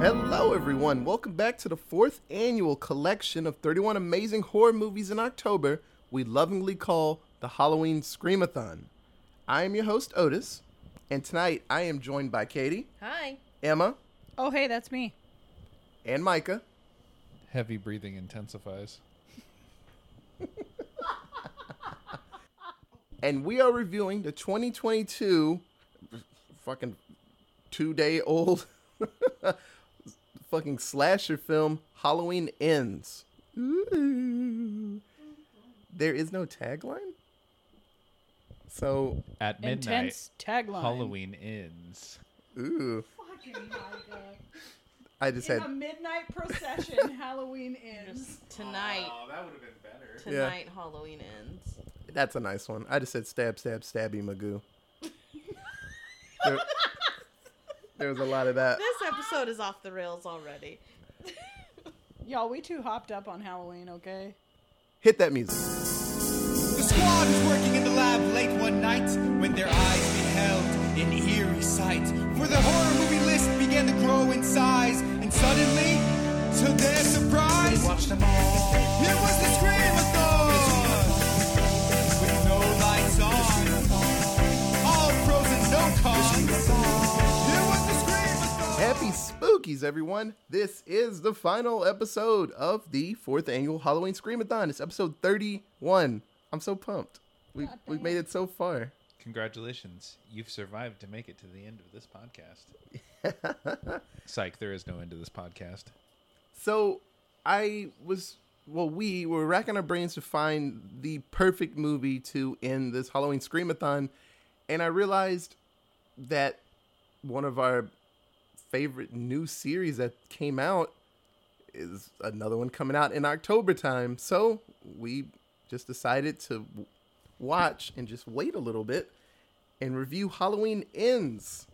Hello, everyone. Welcome back to the fourth annual collection of 31 amazing horror movies in October we lovingly call the Halloween Screamathon. I am your host, Otis, and tonight I am joined by Katie, Hi. Emma, Oh, hey, that's me. and Micah. Heavy breathing intensifies. and we are reviewing the 2022 fucking two day old fucking slasher film Halloween Ends. Ooh. There is no tagline? So, At midnight, Intense tagline. Halloween ends. ooh. Fucking Micah. I just In had a midnight procession, Halloween ends. Tonight. Oh, that would have been better. Tonight, Halloween ends. that's a nice one. I just said stab, stab, stabby Magoo. there, there was a lot of that. This episode is off the rails already. Y'all, we too hopped up on Halloween, okay? Hit that music. The squad was working in the lab late one night when their eyes beheld an eerie sight. For the horror movie list began to grow in size, and suddenly, to their surprise, they watched them all. It was the Screamathon! Spookies, everyone! This is the final episode of the fourth annual Halloween Screamathon. It's episode 31. I'm so pumped. We, God we've made it so far. Congratulations. You've survived to make it to the end of this podcast. Psych, there is no end to this podcast. So I was, well, we were racking our brains to find the perfect movie to end this Halloween Screamathon, and I realized that one of our favorite new series that came out is another one coming out in October time. So we just decided to watch and just wait a little bit and review Halloween Ends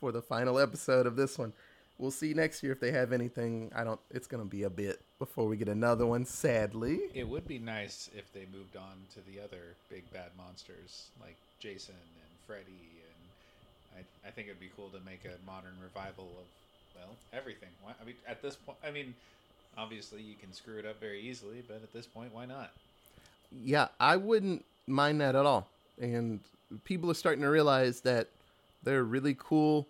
for the final episode of this one. We'll see next year if they have anything. I don't. It's gonna be a bit before we get another one. Sadly, It would be nice if they moved on to the other big bad monsters like Jason and Freddy, I, I think it'd be cool to make a modern revival of well everything. Why, I mean, at this point, I mean, obviously you can screw it up very easily, but at this point, why not? yeah, I wouldn't mind that at all. And people are starting to realize that there are really cool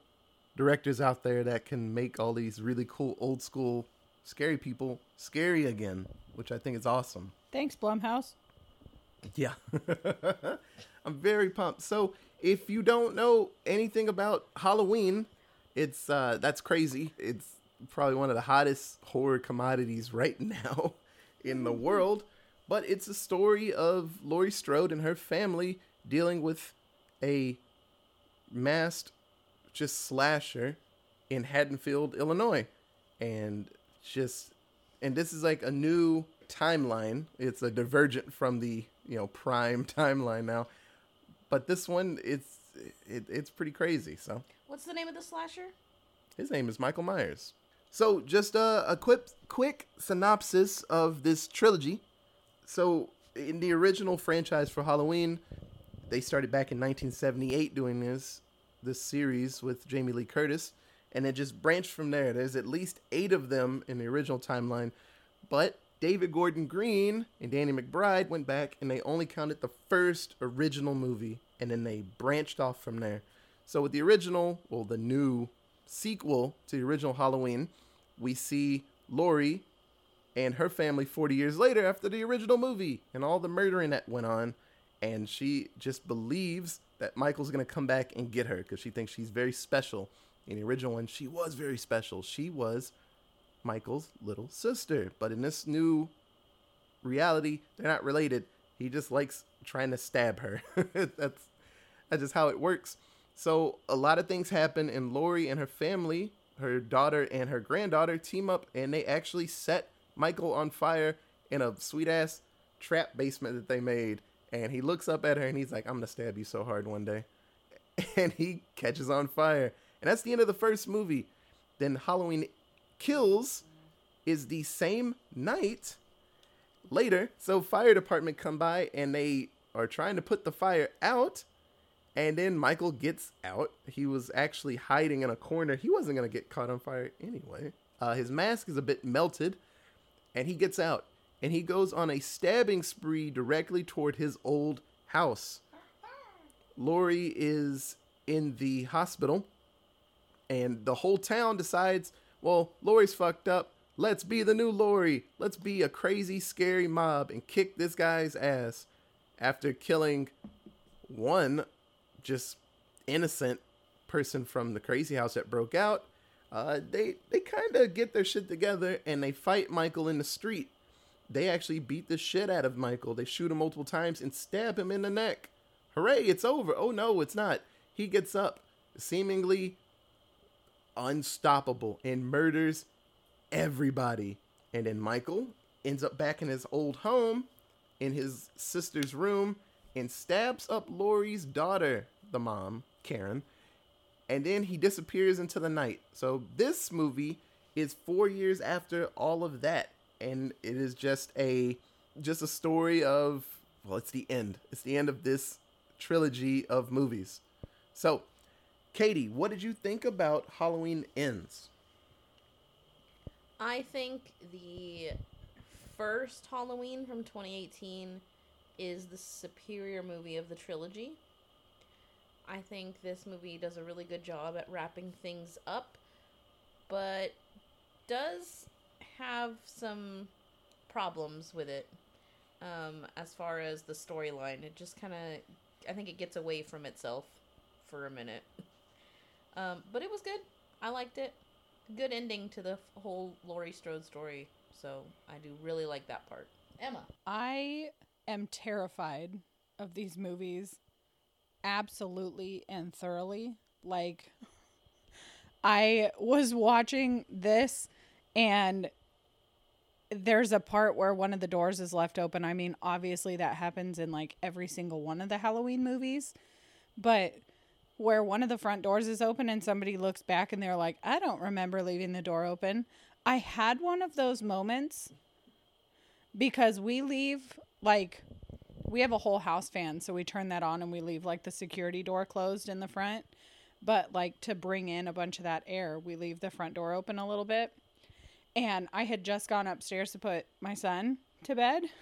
directors out there that can make all these really cool old school scary people scary again, which I think is awesome. Thanks, Blumhouse. Yeah. I'm very pumped. So, if you don't know anything about Halloween, it's uh that's crazy. It's probably one of the hottest horror commodities right now in the world, but it's a story of Laurie Strode and her family dealing with a masked just slasher in Haddonfield, Illinois. And just and this is like a new timeline. It's a divergent from the, you know, prime timeline now. But this one it's it, it's pretty crazy. So, What's the name of the slasher? his name is Michael Myers. So, just a, a quick quick synopsis of this trilogy. So, in the original franchise for Halloween, they started back in 1978 doing this this series with Jamie Lee Curtis, and it just branched from there. There's at least eight of them in the original timeline, but David Gordon Green and Danny McBride went back and they only counted the first original movie, and then they branched off from there. So with the original, well, the new sequel to the original Halloween, we see Laurie and her family 40 years later after the original movie and all the murdering that went on. And she just believes that Michael's going to come back and get her because she thinks she's very special. In the original one, she was very special. She was Michael's little sister. But in this new reality, they're not related. He just likes trying to stab her. that's that's just how it works. So a lot of things happen, and Laurie and her family, her daughter and her granddaughter, team up, and they actually set Michael on fire in a sweet ass trap basement that they made. And he looks up at her and he's like, "I'm gonna stab you so hard one day," and he catches on fire. And that's the end of the first movie. Then Halloween Kills is the same night later. So fire department come by and they are trying to put the fire out. And then Michael gets out. He was actually hiding in a corner. He wasn't going to get caught on fire anyway. Uh, his mask is a bit melted, and he gets out. And he goes on a stabbing spree directly toward his old house. Laurie is in the hospital, and the whole town decides, well, Laurie's fucked up. Let's be the new Laurie. Let's be a crazy, scary mob and kick this guy's ass after killing one just innocent person from the crazy house that broke out. Uh, they they kind of get their shit together and they fight Michael in the street. They actually beat the shit out of Michael. They shoot him multiple times and stab him in the neck. Hooray, it's over. Oh no, it's not. He gets up, seemingly unstoppable, and murders everybody. And then Michael ends up back in his old home, in his sister's room, and stabs up Laurie's daughter, the mom, Karen. And then he disappears into the night. So this movie is four years after all of that. And it is just a just a story of well, it's the end. It's the end of this trilogy of movies. So, Katie, what did you think about Halloween Ends? I think the first Halloween from 2018 is the superior movie of the trilogy. I think this movie does a really good job at wrapping things up, but does have some problems with it um, as far as the storyline. It just kind of, I think it gets away from itself for a minute. Um, but it was good. I liked it. Good ending to the whole Laurie Strode story. So I do really like that part. Emma. I am terrified of these movies absolutely and thoroughly. Like, I was watching this and there's a part where one of the doors is left open. I mean, obviously that happens in like every single one of the Halloween movies, but where one of the front doors is open and somebody looks back and they're like, I don't remember leaving the door open. I had one of those moments because we leave like we have a whole house fan, so we turn that on and we leave like the security door closed in the front. But like to bring in a bunch of that air, we leave the front door open a little bit. And I had just gone upstairs to put my son to bed.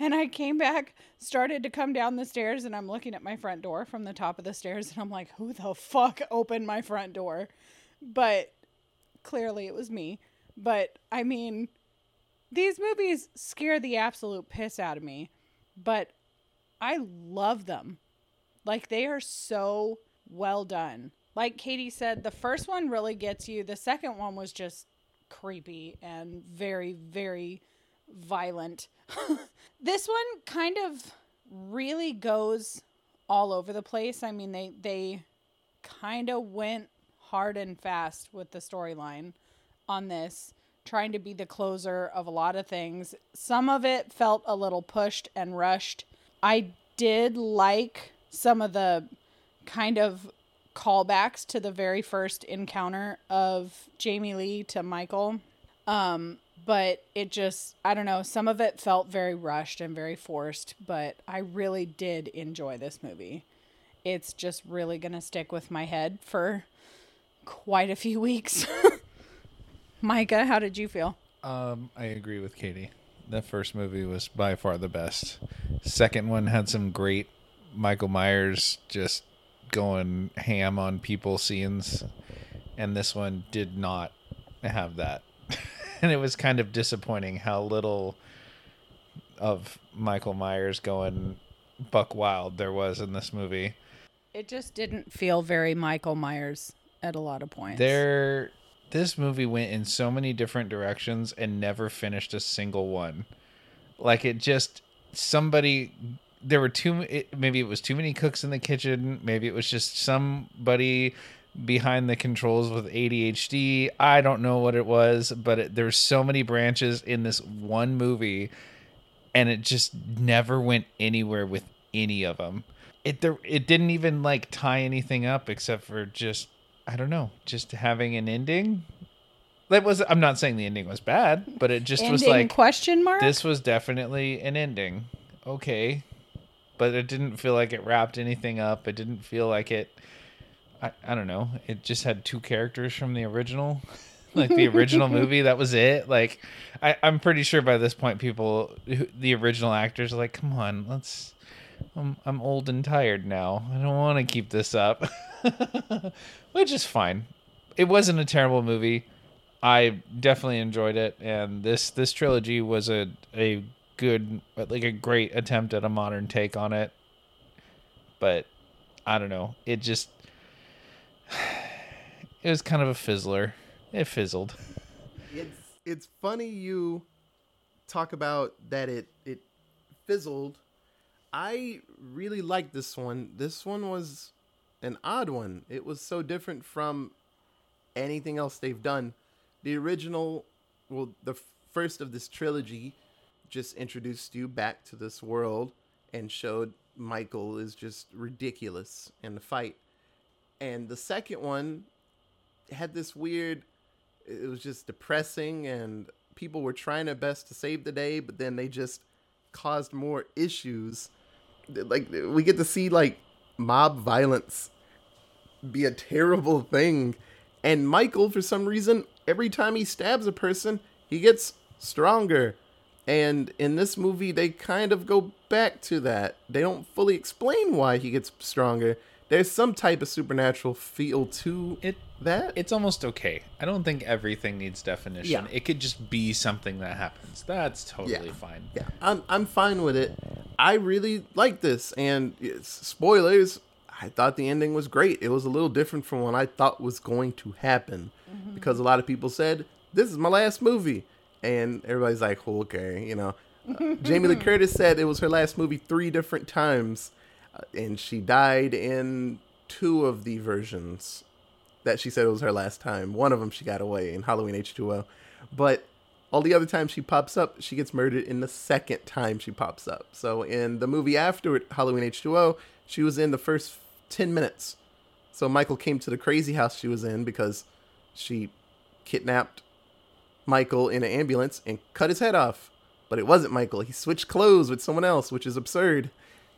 And I came back, started to come down the stairs, and I'm looking at my front door from the top of the stairs, and I'm like, who the fuck opened my front door? But clearly it was me. But I mean, these movies scare the absolute piss out of me, but I love them. Like they are so well done. Like Katie said, the first one really gets you. The second one was just creepy and very, very violent. this one kind of really goes all over the place. I mean, they they kind of went hard and fast with the storyline on this, trying to be the closer of a lot of things. Some of it felt a little pushed and rushed. I did like some of the kind of callbacks to the very first encounter of Jamie Lee to Michael. Um, but it just, I don't know, some of it felt very rushed and very forced, but I really did enjoy this movie. It's just really going to stick with my head for quite a few weeks. Micah, how did you feel? Um, I agree with Katie. The first movie was by far the best. Second one had some great Michael Myers just going ham on people scenes, and this one did not have that. and it was kind of disappointing how little of Michael Myers going buck wild there was in this movie. It just didn't feel very Michael Myers at a lot of points. There this movie went in so many different directions and never finished a single one. Like it just somebody there were too it, maybe it was too many cooks in the kitchen, maybe it was just somebody behind the controls with ADHD. I don't know what it was, but it, there's so many branches in this one movie and it just never went anywhere with any of them. It there it didn't even like tie anything up except for just I don't know, just having an ending. That was I'm not saying the ending was bad, but it just was like question mark? this was definitely an ending. Okay. but it didn't feel like it wrapped anything up. It didn't feel like it. I, I don't know. It just had two characters from the original, like the original movie. That was it. Like, I, I'm pretty sure by this point, people, who- the original actors, are like, come on, let's. I'm, I'm old and tired now. I don't want to keep this up, which is fine. It wasn't a terrible movie. I definitely enjoyed it, and this this trilogy was a a good, like a great attempt at a modern take on it. But I don't know, it just it was kind of a fizzler. It fizzled. it's it's funny you talk about that it it fizzled. I really liked this one. This one was an odd one. It was so different from anything else they've done. The original, well, the first of this trilogy just introduced you back to this world and showed Michael is just ridiculous in the fight. And the second one had this weird it was just depressing and people were trying their best to save the day but then they just caused more issues like we get to see like mob violence be a terrible thing and michael for some reason every time he stabs a person he gets stronger and in this movie they kind of go back to that they don't fully explain why he gets stronger there's some type of supernatural feel to It that it's almost okay. I don't think everything needs definition. Yeah. It could just be something that happens. That's totally Yeah. fine. Yeah, I'm I'm fine with it. I really like this, and spoilers. I thought the ending was great. It was a little different from what I thought was going to happen, because a lot of people said this is my last movie, and everybody's like, well, okay, you know. Uh, Jamie Lee Curtis said it was her last movie three different times, uh, and she died in two of the versions that she said it was her last time. One of them she got away in Halloween H2O, but all the other times she pops up, she gets murdered in the second time she pops up. So in the movie after Halloween H2O, she was in the first 10 minutes. So Michael came to the crazy house she was in because she kidnapped Michael in an ambulance and cut his head off. But it wasn't Michael. He switched clothes with someone else, which is absurd.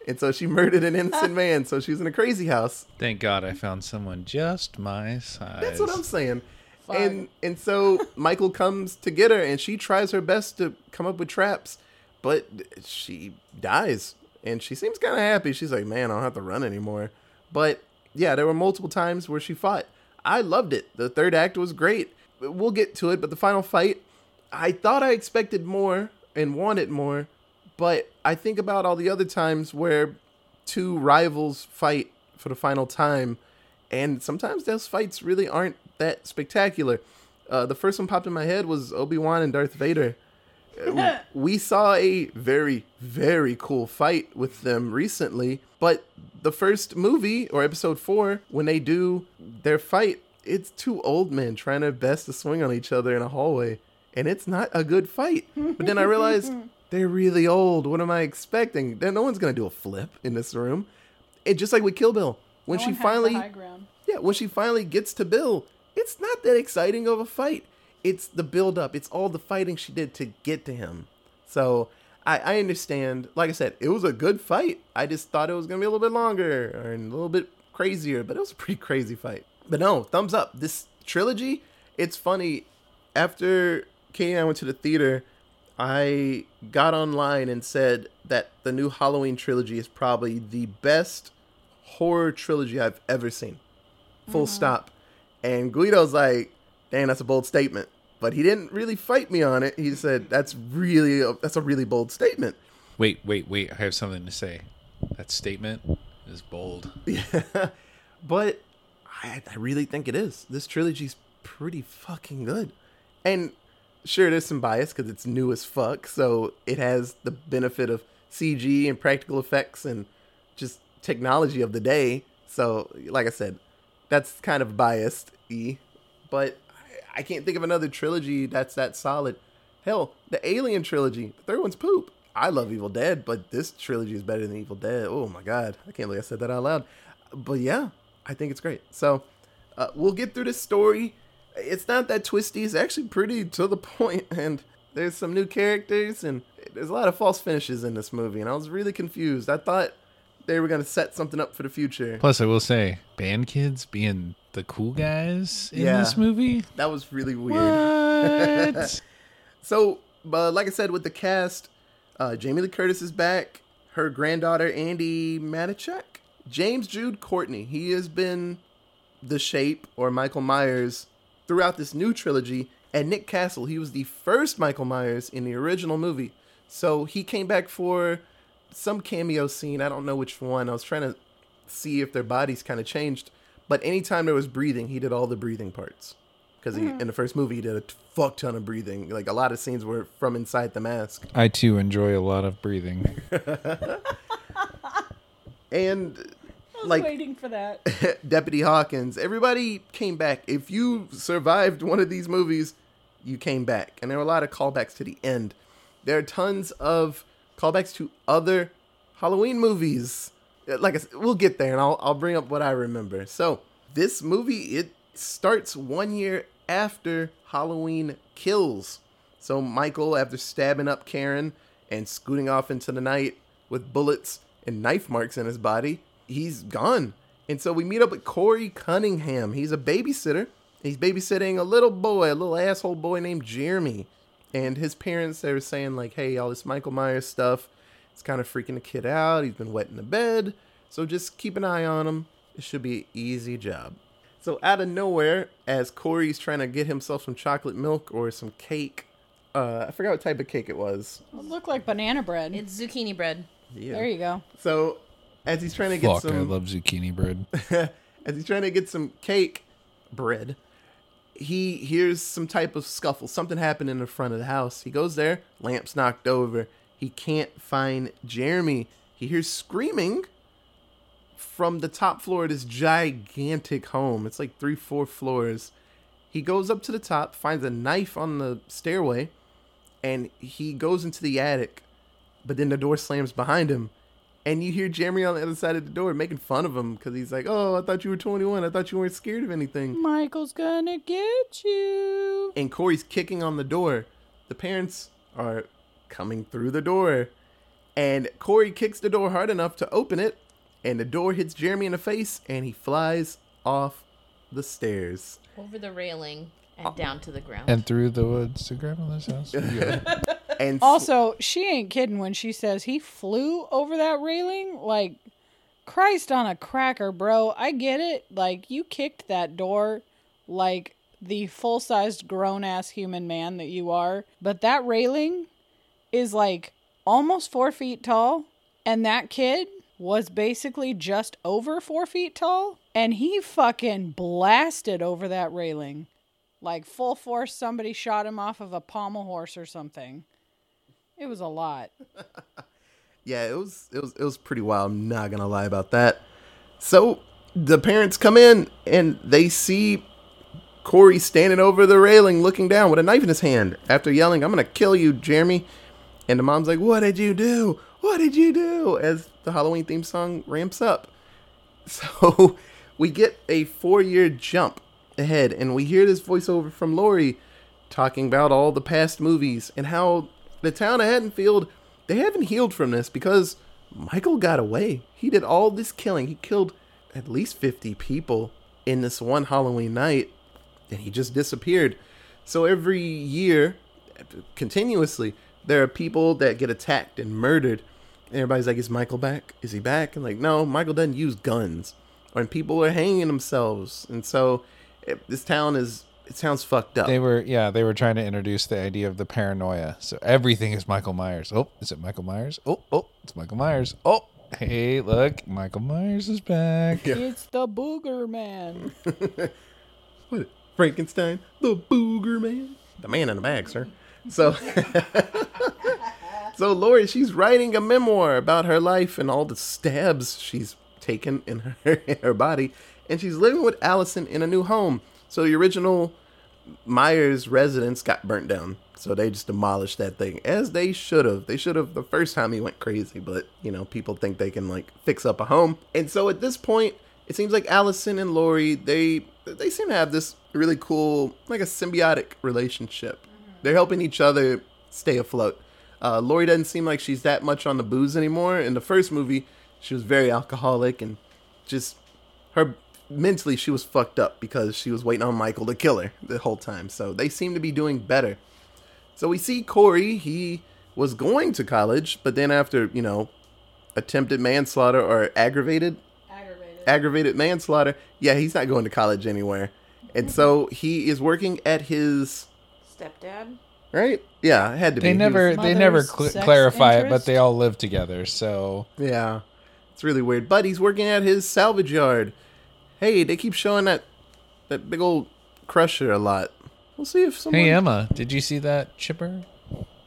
And so she murdered an innocent man. So she was in a crazy house. Thank God I found someone just my size. That's what I'm saying. And and so Michael comes to get her, and she tries her best to come up with traps, but she dies, and she seems kind of happy. She's like, "Man, I don't have to run anymore." But yeah, there were multiple times where she fought. I loved it. The third act was great. We'll get to it, but the final fight, I thought I expected more and wanted more, but I think about all the other times where two rivals fight for the final time, and sometimes those fights really aren't that spectacular. Uh, the first one popped in my head was Obi Wan and Darth Vader. Uh, we saw a very, very cool fight with them recently, but the first movie or episode four, when they do their fight, it's two old men trying their best to swing on each other in a hallway, and it's not a good fight. But then I realized they're really old. What am I expecting? No one's gonna do a flip in this room. And just like with Kill Bill, when No she one has the finally yeah, when she finally gets to Bill, it's not that exciting of a fight. It's the build up. It's all the fighting she did to get to him. So I, I understand. Like I said, it was a good fight. I just thought it was gonna be a little bit longer or a little bit crazier, but it was a pretty crazy fight. But no, thumbs up. This trilogy, it's funny. After Katie and I went to the theater, I got online and said that the new Halloween trilogy is probably the best horror trilogy I've ever seen. Full mm-hmm. stop. And Guido's like, "Dang, that's a bold statement." But he didn't really fight me on it. He said, "That's really a, that's a really bold statement." Wait, wait, wait. I have something to say. That statement is bold. Yeah. but I, I really think it is. This trilogy's pretty fucking good. And sure, there's some bias because it's new as fuck. So it has the benefit of CG and practical effects and just technology of the day. So, like I said, that's kind of biased. E, but I, I can't think of another trilogy that's that solid. Hell, the Alien trilogy, the third one's poop. I love Evil Dead, but this trilogy is better than Evil Dead. Oh my god, I can't believe I said that out loud. But yeah, I think it's great. So uh, we'll get through this story. It's not that twisty. It's actually pretty to the point, and there's some new characters, and there's a lot of false finishes in this movie. And I was really confused. I thought they were gonna set something up for the future. Plus, I will say, band kids being the cool guys in Yeah. this movie. That was really weird. What? So, but like I said, with the cast, uh, Jamie Lee Curtis is back. Her granddaughter Andi Matichak, James Jude Courtney. He has been the Shape or Michael Myers throughout this new trilogy. And Nick Castle, he was the first Michael Myers in the original movie. So he came back for some cameo scene. I don't know which one. I was trying to see if their bodies kind of changed. But anytime there was breathing, he did all the breathing parts. Because he mm-hmm. in the first movie, he did a fuck ton of breathing. Like a lot of scenes were from inside the mask. I too enjoy a lot of breathing. And I was like waiting for that. Deputy Hawkins, everybody came back. If you survived one of these movies, you came back. And there were a lot of callbacks to the end. There are tons of callbacks to other Halloween movies. Uh, Like I said, we'll get there, and I'll I'll bring up what I remember. So this movie it starts one year after Halloween Kills. So Michael, after stabbing up Karen and scooting off into the night with bullets and knife marks in his body, he's gone. And so we meet up with Corey Cunningham. He's a babysitter. He's babysitting a little boy, a little asshole boy named Jeremy. And his parents, they were saying, like, hey, all this Michael Myers stuff, it's kind of freaking the kid out. He's been wet in the bed. So just keep an eye on him. It should be an easy job. So out of nowhere, as Corey's trying to get himself some chocolate milk or some cake, uh, I forgot what type of cake it was. It looked like banana bread. It's zucchini bread. Yeah. There you go. So as he's trying to get Fuck, I some, love zucchini bread. as he's trying to get some cake bread, he hears some type of scuffle. Something happened in the front of the house. He goes there, lamps knocked over. He can't find Jeremy. He hears screaming from the top floor of this gigantic home. It's like three, four floors. He goes up to the top, finds a knife on the stairway, and he goes into the attic. But then the door slams behind him, and you hear Jeremy on the other side of the door making fun of him because he's like, "Oh, I thought you were 21. I thought you weren't scared of anything." Michael's gonna get you. And Corey's kicking on the door. The parents are coming through the door, and Corey kicks the door hard enough to open it, and the door hits Jeremy in the face, and he flies off the stairs. Over the railing and oh. down to the ground. and through the woods to grandmother's house. And Also, she ain't kidding when she says he flew over that railing. Like, Christ on a cracker, bro. I get it. Like, you kicked that door like the full sized grown ass human man that you are. But that railing is like almost four feet tall. And that kid was basically just over four feet tall. And he fucking blasted over that railing. Like full force, somebody shot him off of a pommel horse or something. It was a lot. yeah, it was it was it was pretty wild. I'm not gonna lie about that. So the parents come in and they see Corey standing over the railing, looking down with a knife in his hand. After yelling, "I'm gonna kill you, Jeremy!" and the mom's like, "What did you do? What did you do?" As the Halloween theme song ramps up. So we get a four-year jump ahead, and we hear this voiceover from Laurie talking about all the past movies and how the town of Haddonfield they haven't healed from this because Michael got away. He did all this killing. He killed at least 50 people in this one Halloween night and he just disappeared. So every year continuously there are people that get attacked and murdered. And everybody's like, "Is Michael back? Is he back?" And like, no, Michael doesn't use guns. And people are hanging themselves, and so it, this town is it sounds fucked up. They were, yeah, they were trying to introduce the idea of the paranoia. So everything is Michael Myers. Oh, is it Michael Myers? Oh, oh, it's Michael Myers. Oh, hey, look, Michael Myers is back. It's the booger man. What? Frankenstein, the booger man, the man in the bag, sir. So, so Laurie, she's writing a memoir about her life and all the stabs she's taken in her in her body, and she's living with Allyson in a new home. So the original Myers residence got burnt down, so they just demolished that thing, as they should have. They should have the first time he went crazy, but you know, people think they can like fix up a home, and so at this point, it seems like Allyson and Laurie they they seem to have this really cool like a symbiotic relationship. They're helping each other stay afloat. Uh, Laurie doesn't seem like she's that much on the booze anymore. In the first movie, she was very alcoholic and just her mentally she was fucked up because she was waiting on Michael to kill her the whole time. So they seem to be doing better. So we see Corey, he was going to college, but then after, you know, attempted manslaughter or aggravated Aggravated. aggravated manslaughter, yeah, he's not going to college anywhere. And so he is working at his Stepdad. right? Yeah, it had to. They He never was- they never cl- sex clarify it, but they all live together. So Yeah. It's really weird. But he's working at his salvage yard. Hey, they keep showing that that big old crusher a lot. We'll see if someone hey Emma, did you see that chipper?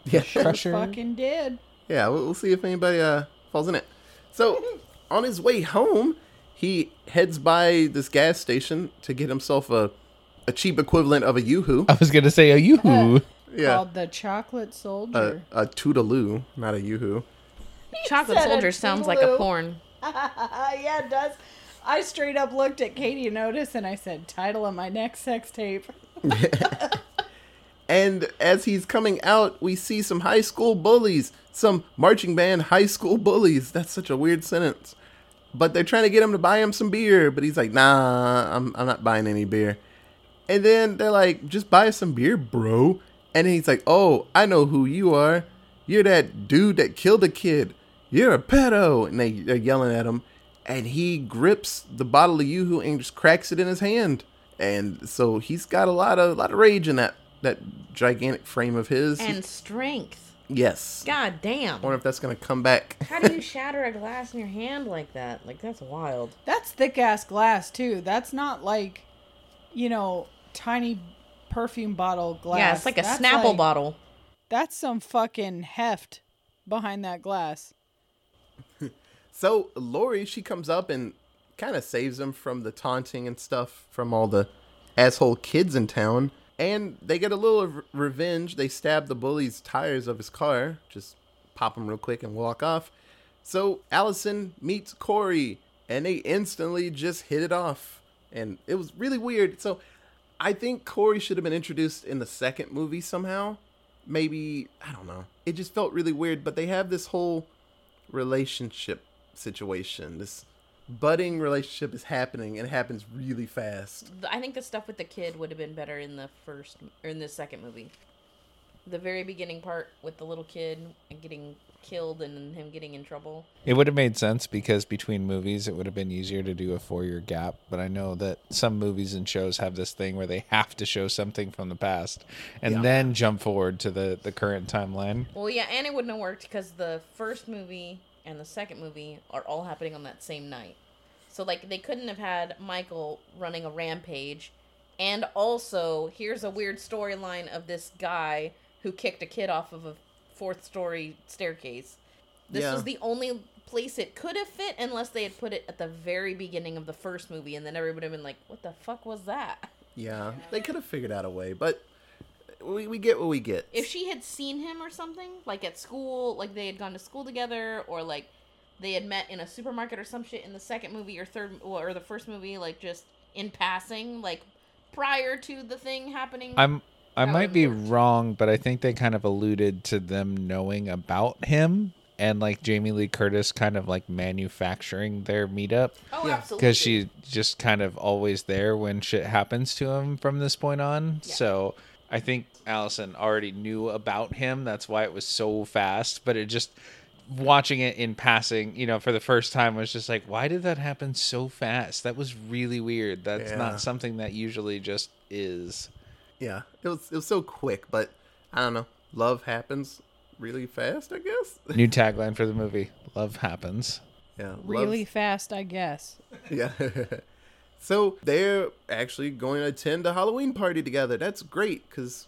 Yeah. Crusher. Fucking did. Yeah, we'll, we'll see if anybody uh falls in it. So, on his way home, he heads by this gas station to get himself a a cheap equivalent of a yoo-hoo. I was gonna say a yoo-hoo. Yeah. Called the Chocolate Soldier. a toodaloo, not a yoo-hoo. Chocolate Soldier sounds like a porn. yeah, it does. I straight up looked at Katie Otis and I said, title of my next sex tape. And as he's coming out, we see some high school bullies, some marching band high school bullies. That's such a weird sentence. But they're trying to get him to buy him some beer, but he's like, "Nah, I'm I'm not buying any beer." And then they're like, "Just buy us some beer, bro." And he's like, "Oh, I know who you are. You're that dude that killed a kid. You're a pedo." And they, they're yelling at him, and he grips the bottle of yoo-hoo and just cracks it in his hand. And so he's got a lot of lot of rage in that that gigantic frame of his. And strength. yes. God damn. I wonder if that's gonna come back. How do you shatter a glass in your hand like that? Like that's wild. That's thick ass glass too. That's not like, you know, tiny perfume bottle glass. Yeah, it's like a That's Snapple like- bottle. That's some fucking heft behind that glass. So Laurie, she comes up and kind of saves him from the taunting and stuff from all the asshole kids in town. And they get a little re- revenge. They stab the bully's tires of his car, just pop them real quick and walk off. So Allyson meets Corey, and they instantly just hit it off. And it was really weird. So I think Corey should have been introduced in the second movie somehow. Maybe, I don't know. It just felt really weird, but they have this whole relationship situation. This budding relationship is happening and it happens really fast. I think the stuff with the kid would have been better in the first or in the second movie. The very beginning part with the little kid and getting killed and him getting in trouble. It would have made sense because between movies, it would have been easier to do a four year gap. But I know that some movies and shows have this thing where they have to show something from the past and Yeah. then jump forward to the, the current timeline. Well, yeah, and it wouldn't have worked because the first movie and the second movie are all happening on that same night. So like they couldn't have had Michael running a rampage, and also here's a weird storyline of this guy who kicked a kid off of a fourth story staircase. This Yeah. was the only place it could have fit unless they had put it at the very beginning of the first movie, and then everybody would have been like, "What the fuck was that?" Yeah, they could have figured out a way, but we, we get what we get. if she had seen him or something like at school like they had gone to school together or like they had met in a supermarket or some shit in the second movie or third or the first movie like just in passing like prior to the thing happening I'm I might be worked. wrong, but I think they kind of alluded to them knowing about him and like Jamie Lee Curtis kind of like manufacturing their meetup oh Yeah. absolutely because she's just kind of always there when shit happens to him from this point on. Yeah. So I think Allyson already knew about him. That's why it was so fast. But it just watching it in passing, you know, for the first time was just like, why did that happen so fast? That was really weird. That's Yeah. not something that usually just is. yeah, it was it was so quick, but I don't know. Love happens really fast, I guess. New tagline for the movie: Love happens. yeah, Really love's- fast, I guess. Yeah. so they're actually going to attend a Halloween party together. That's great because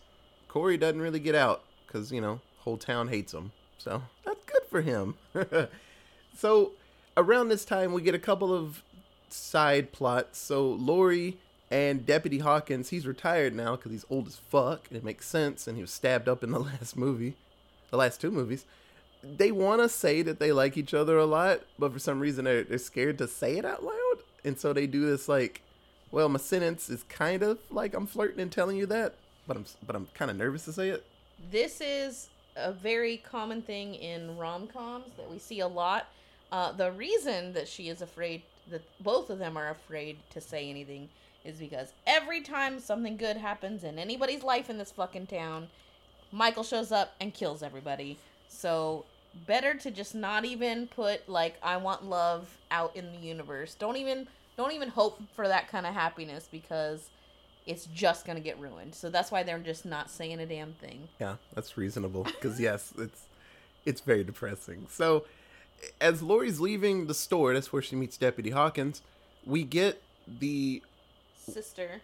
Corey doesn't really get out because, you know, whole town hates him. So that's good for him. so around this time, we get a couple of side plots. So Laurie and Deputy Hawkins, he's retired now because he's old as fuck. And it makes sense. And he was stabbed up in the last movie, the last two movies they want to say that they like each other a lot, but for some reason they're, they're scared to say it out loud. And so they do this like, well, my sentence is kind of like I'm flirting and telling you that, but I'm but I'm kind of nervous to say it. this is a very common thing in rom-coms that we see a lot Uh, the reason that she is afraid, that both of them are afraid to say anything, is because every time something good happens in anybody's life in this fucking town, Michael shows up and kills everybody. So better to just not even put like I want love out in the universe. Don't even don't even hope for that kind of happiness because it's just gonna get ruined. So that's why they're just not saying a damn thing. Yeah, that's reasonable. Because yes, it's it's very depressing. So, as Laurie's leaving the store, that's where she meets Deputy Hawkins. We get the Sister.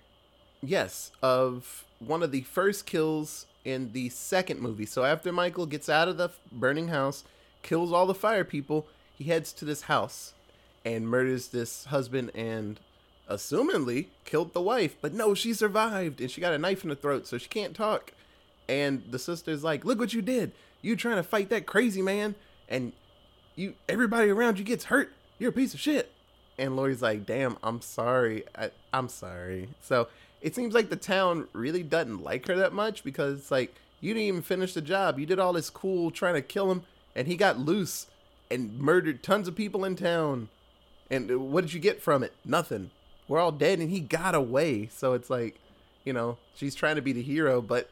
yes of one of the first kills in the second movie. So after Michael gets out of the burning house, kills all the fire people, he heads to this house and murders this husband and assumingly killed the wife. But no, she survived and she got a knife in the throat, so she can't talk. And the sister's like, "Look what you did! You trying to fight that crazy man, and you everybody around you gets hurt. You're a piece of shit." And Laurie's like, "Damn, I'm sorry. I, I'm sorry." So it seems like the town really doesn't like her that much because it's like you didn't even finish the job. You did all this cool trying to kill him, and he got loose and murdered tons of people in town. And uh, what did you get from it? Nothing. We're all dead, and he got away. So it's like, you know, she's trying to be the hero, but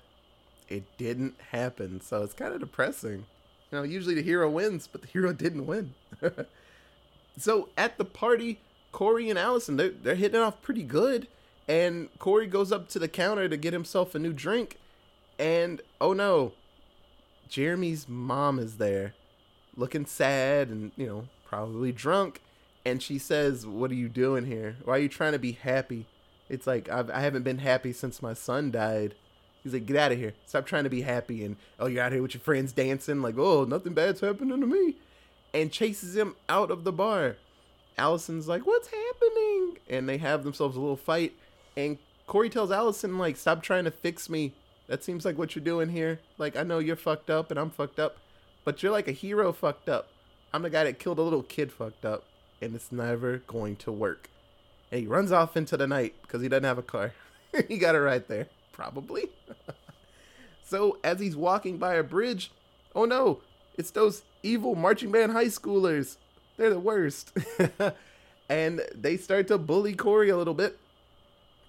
it didn't happen. So it's kind of depressing. You know, usually the hero wins, but the hero didn't win. so at the party, Corey and Allyson, they're, they're hitting off pretty good. And Corey goes up to the counter to get himself a new drink. And oh no, Jeremy's mom is there looking sad and, you know, probably drunk. And she says, What are you doing here? Why are you trying to be happy? It's like, I've, I haven't been happy since my son died. He's like, Get out of here. Stop trying to be happy. And, oh, you're out here with your friends dancing. Like, oh, nothing bad's happening to me. And chases him out of the bar. Allyson's like, What's happening? And they have themselves a little fight. And Corey tells Allyson, like, stop trying to fix me. That seems like what you're doing here. Like, I know you're fucked up and I'm fucked up, but you're like a hero fucked up. I'm the guy that killed a little kid fucked up, and it's never going to work. And he runs off into the night because he doesn't have a car. he got it right there, probably. so as he's walking by a bridge, oh no, it's those evil marching band high schoolers. They're the worst. and they start to bully Corey a little bit.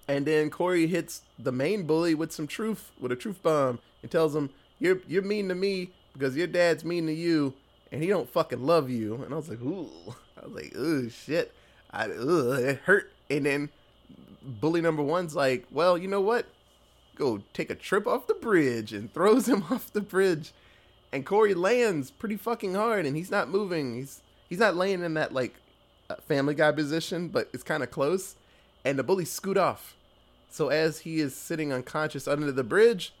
And then Corey hits the main bully with some truth, with a truth bomb, and tells him, "You're you're mean to me because your dad's mean to you, and he don't fucking love you." And I was like, "Ooh," I was like, "Ooh, shit," I ugh, it hurt. And then bully number one's like, "Well, you know what? Go take a trip off the bridge," and throws him off the bridge. And Corey lands pretty fucking hard, and he's not moving. He's he's not laying in that like uh, Family Guy position, but it's kind of close. And the bully scoot off. So as he is sitting unconscious under the bridge,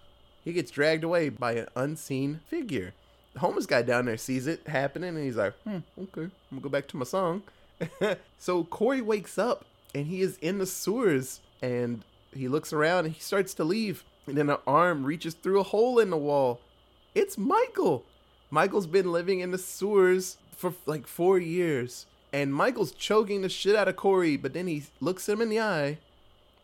he gets dragged away by an unseen figure. The homeless guy down there sees it happening, and he's like, "Hmm, okay, I'm gonna go back to my song." so Corey wakes up, and he is in the sewers, and he looks around, and he starts to leave, and then an arm reaches through a hole in the wall. It's Michael. Michael's been living in the sewers for like four years, and Michael's choking the shit out of Corey, but then he looks him in the eye,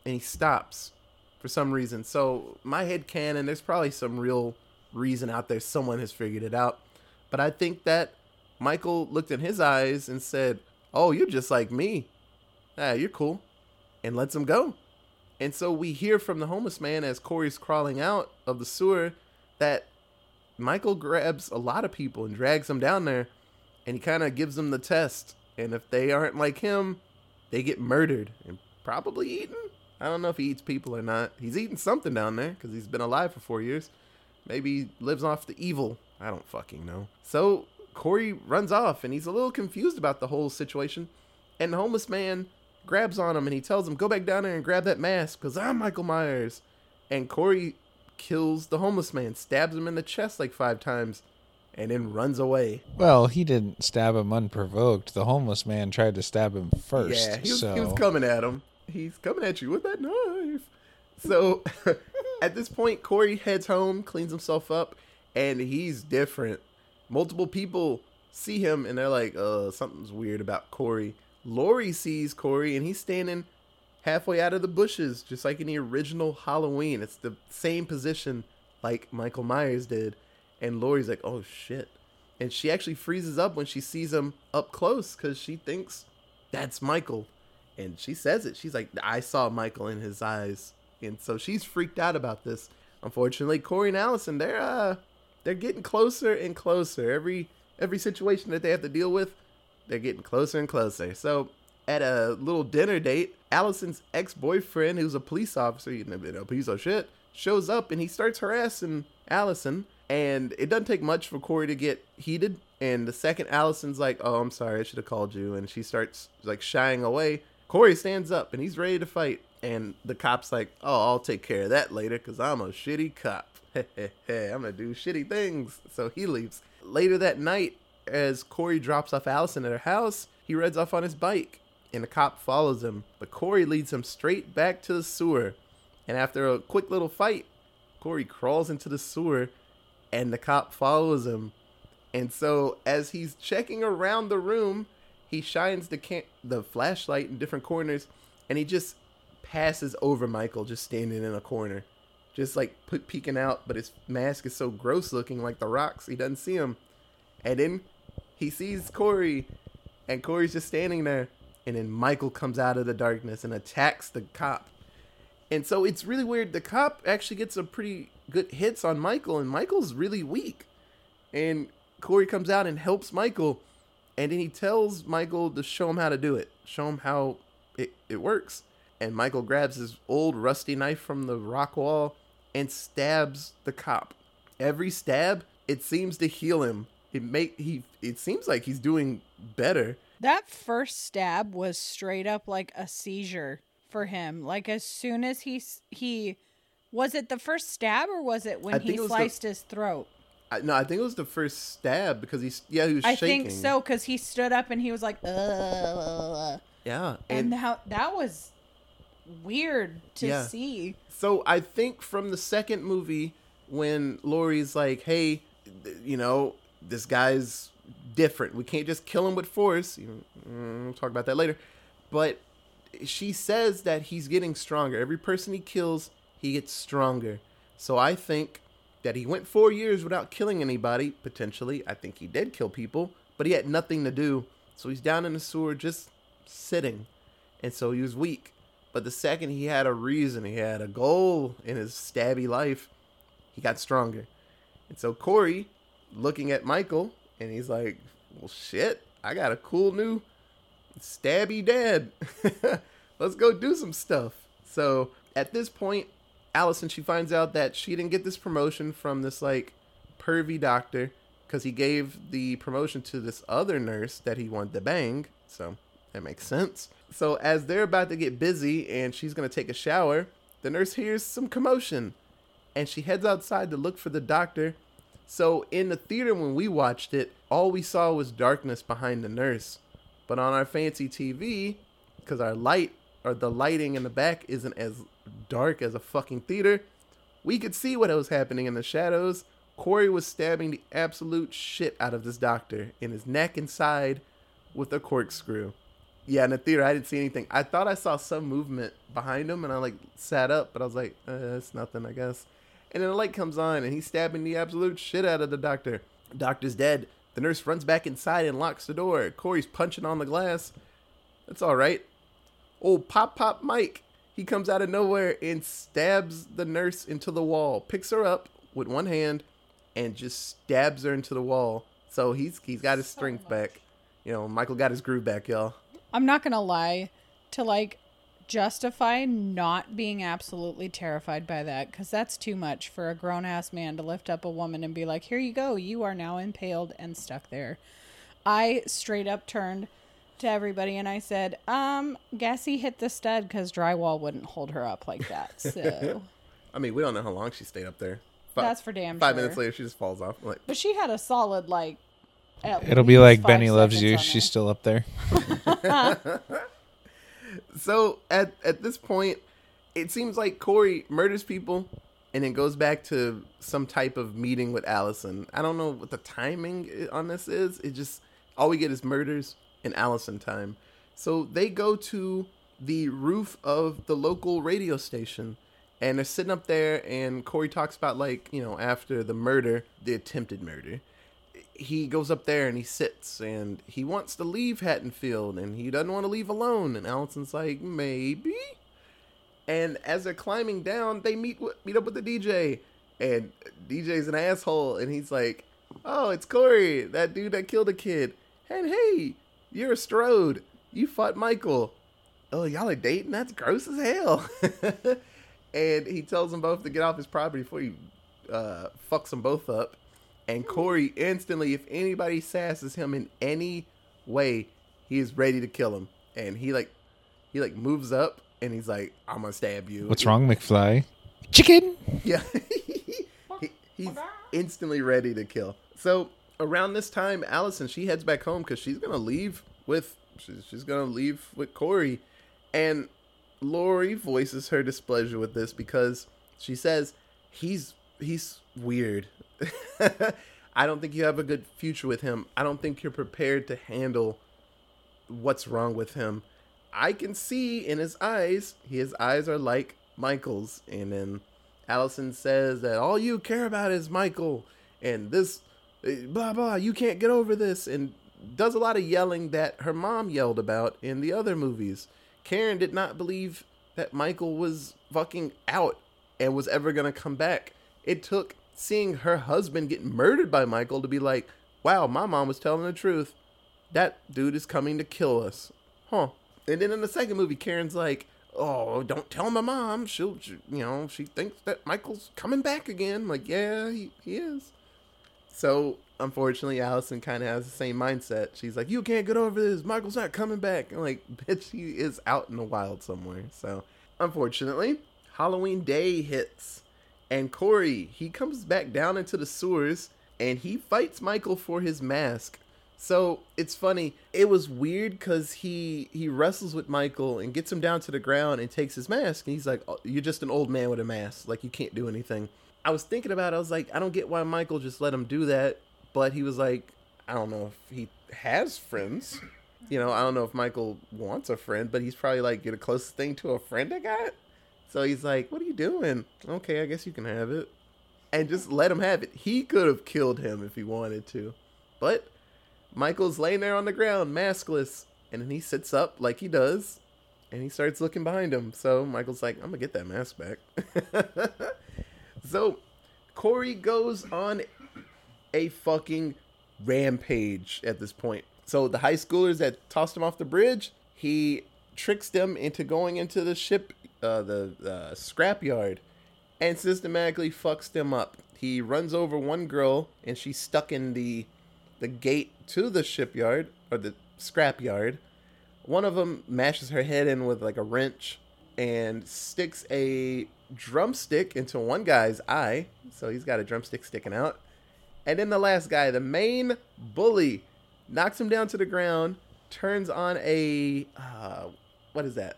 and he stops for some reason. So my head canon, there's probably some real reason out there. Someone has figured it out, but I think that Michael looked in his eyes and said, "Oh, you're just like me. Ah, you're cool," and lets him go. And so we hear from the homeless man as Corey's crawling out of the sewer that Michael grabs a lot of people and drags them down there, and he kind of gives them the test. And if they aren't like him, they get murdered and probably eaten. I don't know if he eats people or not. He's eating something down there because he's been alive for four years. Maybe he lives off the evil. I don't fucking know. So Corey runs off and he's a little confused about the whole situation. And the homeless man grabs on him and he tells him, Go back down there and grab that mask because I'm Michael Myers. And Corey kills the homeless man, stabs him in the chest like five times, and then runs away. Well, he didn't stab him unprovoked. The homeless man tried to stab him first. Yeah, he was, so he was coming at him. He's coming at you with that knife. So at this point, Corey heads home, cleans himself up, and he's different. Multiple people see him and they're like, uh, something's weird about Corey. Laurie sees Corey and he's standing halfway out of the bushes, just like in the original Halloween. It's the same position like Michael Myers did. And Laurie's like, oh shit. and she actually freezes up when she sees him up close because she thinks that's Michael, and she says it. She's like, "I saw Michael in his eyes," and so she's freaked out about this. Unfortunately, Corey and Allyson, they're uh, they're getting closer and closer. Every every situation that they have to deal with, they're getting closer and closer. So at a little dinner date, Allyson's ex-boyfriend, who's a police officer, you know, a piece of shit, shows up and he starts harassing Allyson. And it doesn't take much for Corey to get heated. And the second Allyson's like, "Oh, I'm sorry, I should have called you," and she starts like shying away. Corey stands up and he's ready to fight. And the cop's like, "Oh, I'll take care of that later, cause I'm a shitty cop. I'm gonna do shitty things." So he leaves. Later that night, as Corey drops off Allyson at her house, he rides off on his bike, and the cop follows him. But Corey leads him straight back to the sewer. And after a quick little fight, Corey crawls into the sewer, and the cop follows him. And so, as he's checking around the room, he shines the can- the flashlight in different corners, and he just passes over Michael, just standing in a corner, just like put peeking out. But his mask is so gross looking, like the rocks. He doesn't see him, and then he sees Corey, and Corey's just standing there. And then Michael comes out of the darkness and attacks the cop. And so it's really weird. The cop actually gets some pretty good hits on Michael, and Michael's really weak. And Corey comes out and helps Michael, and then he tells Michael to show him how to do it, show him how it, it works. And Michael grabs his old rusty knife from the rock wall and stabs the cop. Every stab, it seems to heal him. It make he it seems like he's doing better. That first stab was straight up like a seizure for him. Like as soon as he he was it the first stab or was it when I he was the- sliced his throat? I, no, I think it was the first stab because he's yeah he was I shaking. think so because he stood up and he was like, Ugh. Yeah, and how that was weird to Yeah. see. So I think from the second movie, when Laurie's like, "Hey, th- you know, this guy's different. We can't just kill him with force." You mm, we'll talk about that later. But she says that he's getting stronger. Every person he kills, he gets stronger. So I think that he went four years without killing anybody. Potentially, I think he did kill people, but he had nothing to do. So he's down in the sewer just sitting, and so he was weak. But the second he had a reason, he had a goal in his stabby life, he got stronger. And so Corey, looking at Michael, and he's like, "Well, shit, I got a cool new stabby dad. Let's go do some stuff." So at this point, Allyson she finds out that she didn't get this promotion from this like pervy doctor because he gave the promotion to this other nurse that he wanted to bang. So that makes sense. So as they're about to get busy and she's gonna take a shower, the nurse hears some commotion, and she heads outside to look for the doctor. So in the theater when we watched it, all we saw was darkness behind the nurse. But on our fancy TV, because our light or the lighting in the back isn't as dark as a fucking theater, we could see what was happening in the shadows. Corey was stabbing the absolute shit out of this doctor in his neck and side with a corkscrew. Yeah, in the theater, I didn't see anything. I thought I saw some movement behind him, and I like sat up, but I was like, uh, it's nothing, I guess. And then the light comes on, and he's stabbing the absolute shit out of the doctor. Doctor's dead. The nurse runs back inside and locks the door. Corey's punching on the glass. That's all right. Old Pop Pop Mike, he comes out of nowhere and stabs the nurse into the wall, picks her up with one hand, and just stabs her into the wall. So he's he's got his strength back. You know, Michael got his groove back, y'all. I'm not gonna lie to like justify not being absolutely terrified by that because that's too much for a grown ass man to lift up a woman and be like, "Here you go, you are now impaled and stuck there." I straight up turned to everybody and I said, "Um, Gassy hit the stud because drywall wouldn't hold her up like that." So I mean, we don't know how long she stayed up there. Fi- That's for damn Five sure. minutes later, she just falls off. I'm like, But she had a solid like. At It'll be like Benny loves you. She's there. still up there. so at at this point, it seems like Corey murders people and then goes back to some type of meeting with Allyson. I don't know what the timing on this is. It just all we get is murders and Allyson time. So they go to the roof of the local radio station and they're sitting up there and Corey talks about like, you know, after the murder, the attempted murder. He goes up there and he sits and he wants to leave Haddonfield and he doesn't want to leave alone. And Allyson's like, maybe. And as they're climbing down, they meet meet up with the DJ, and DJ's an asshole, and he's like, "Oh, it's Corey, that dude that killed a kid." And hey, you're a Strode. You fought Michael. Oh, y'all are dating? That's gross as hell. and he tells them both to get off his property before he uh, fucks them both up. And Corey instantly, if anybody sasses him in any way, he is ready to kill him. And he like, he like moves up and he's like, "I'm gonna stab you." What's wrong, McFly? Chicken. Yeah. he, he's instantly ready to kill. So around this time, Allyson she heads back home because she's gonna leave with she's, she's gonna leave with Corey, and Laurie voices her displeasure with this because she says he's he's weird. I don't think you have a good future with him. I don't think you're prepared to handle what's wrong with him. I can see in his eyes, his eyes are like Michael's. And then Allyson says that all you care about is Michael and this eh, blah blah, you can't get over this and does a lot of yelling that her mom yelled about in the other movies. Karen did not believe that Michael was fucking out and was ever going to come back. It took seeing her husband get murdered by Michael to be like, "Wow, my mom was telling the truth. That dude is coming to kill us." Huh. And then in the second movie, Karen's like, "Oh, don't tell my mom. She'll, she, you know, she thinks that Michael's coming back again." I'm like, yeah, he, he is. So unfortunately, Allyson kind of has the same mindset. She's like, "You can't get over this. Michael's not coming back." I'm like, "Bitch, he is out in the wild somewhere." So unfortunately, Halloween Day hits, and Corey he comes back down into the sewers and he fights Michael for his mask. So it's funny. It was weird because he he wrestles with Michael and gets him down to the ground and takes his mask. And he's like, oh, "You're just an old man with a mask. Like you can't do anything." I was thinking about. it. I was like, I don't get why Michael just let him do that. But he was like, I don't know if he has friends. You know, I don't know if Michael wants a friend, but he's probably like the closest thing to a friend I got. So he's like, "What are you doing?" Okay, I guess you can have it, and just let him have it. He could have killed him if he wanted to, but Michael's laying there on the ground, maskless, and then he sits up like he does, and he starts looking behind him. So Michael's like, "I'm gonna get that mask back." so Corey goes on a fucking rampage at this point. So the high schoolers that tossed him off the bridge, he tricks them into going into the ship, uh, the uh, scrapyard, and systematically fucks them up. He runs over one girl, and she's stuck in the the gate to the shipyard or the scrapyard. One of them mashes her head in with like a wrench and sticks a drumstick into one guy's eye. So he's got a drumstick sticking out. And then the last guy, the main bully, knocks him down to the ground, turns on a uh, what is that?